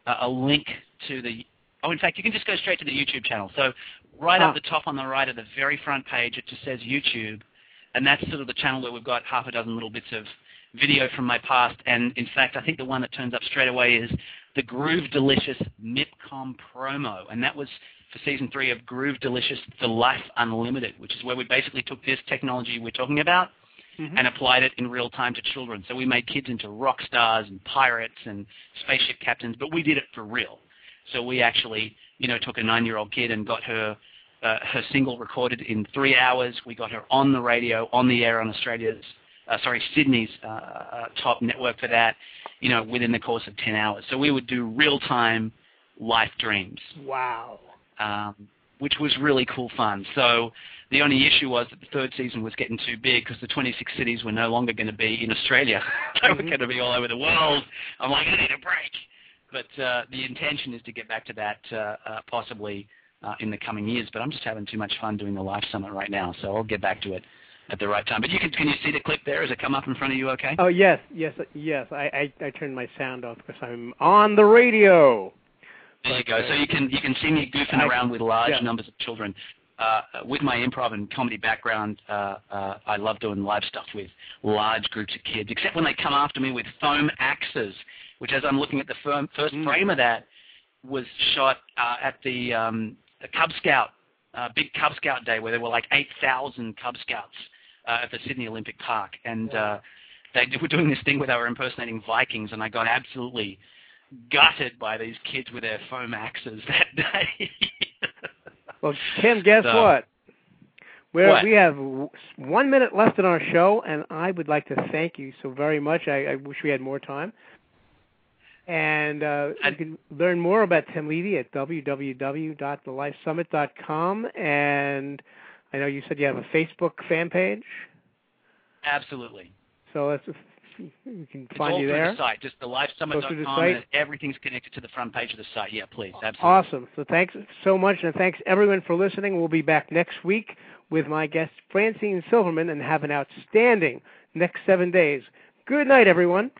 [SPEAKER 3] uh, a link to the Oh, in fact, you can just go straight to the YouTube channel. So right ah. up the top on the right of the very front page, it just says YouTube, and that's sort of the channel where we've got half a dozen little bits of video from my past. And in fact, I think the one that turns up straight away is the Groove Delicious MIPCOM promo, and that was for season three of Groove Delicious The Life Unlimited, which is where we basically took this technology we're talking about Mm-hmm. and applied it in real time to children. So we made kids into rock stars and pirates and spaceship captains, but we did it for real. So we actually, you know, took a nine-year-old kid and got her uh, her single recorded in three hours. We got her on the radio, on the air on Australia's, uh, sorry, Sydney's uh, uh top network for that, you know, within the course of 10 hours. So we would do real-time life dreams.
[SPEAKER 2] Wow.
[SPEAKER 3] Um, which was really cool fun. So the only issue was that the third season was getting too big because the 26 cities were no longer going to be in Australia. <laughs> they were mm-hmm. going to be all over the world. I'm like, I need a break. But uh, the intention is to get back to that uh, uh, possibly uh, in the coming years. But I'm just having too much fun doing the Life Summit right now, so I'll get back to it at the right time. But you can can you see the clip there? Has it come up in front of you? Okay.
[SPEAKER 2] Oh yes, yes, yes. I I, I turned my sound off because I'm on the radio.
[SPEAKER 3] There you go. So you can you can see me goofing around with large numbers of children. Uh, with my improv and comedy background, uh, uh, I love doing live stuff with large groups of kids, except when they come after me with foam axes which as I'm looking at the firm, first mm. frame of that, was shot uh, at the, um, the Cub Scout, uh, big Cub Scout day where there were like 8,000 Cub Scouts uh, at the Sydney Olympic Park. And uh, they <laughs> were doing this thing where they were impersonating Vikings, and I got absolutely gutted by these kids with their foam axes <laughs> that day. <laughs>
[SPEAKER 2] well, Tim, guess so, what? We're,
[SPEAKER 3] what?
[SPEAKER 2] We have one minute left in our show, and I would like to thank you so very much. I, I wish we had more time. And uh, you can learn more about Tim Levy at www.thelifesummit.com. And I know you said you have a Facebook fan page.
[SPEAKER 3] Absolutely.
[SPEAKER 2] So let's we can
[SPEAKER 3] It's
[SPEAKER 2] find
[SPEAKER 3] all
[SPEAKER 2] you
[SPEAKER 3] through
[SPEAKER 2] there.
[SPEAKER 3] the site, just
[SPEAKER 2] the
[SPEAKER 3] thelifesummit.com,
[SPEAKER 2] site.
[SPEAKER 3] everything's connected to the front page of the site. Yeah, please, absolutely.
[SPEAKER 2] Awesome. So thanks so much, and thanks everyone for listening. We'll be back next week with my guest Francine Silverman, and have an outstanding next seven days. Good night, everyone.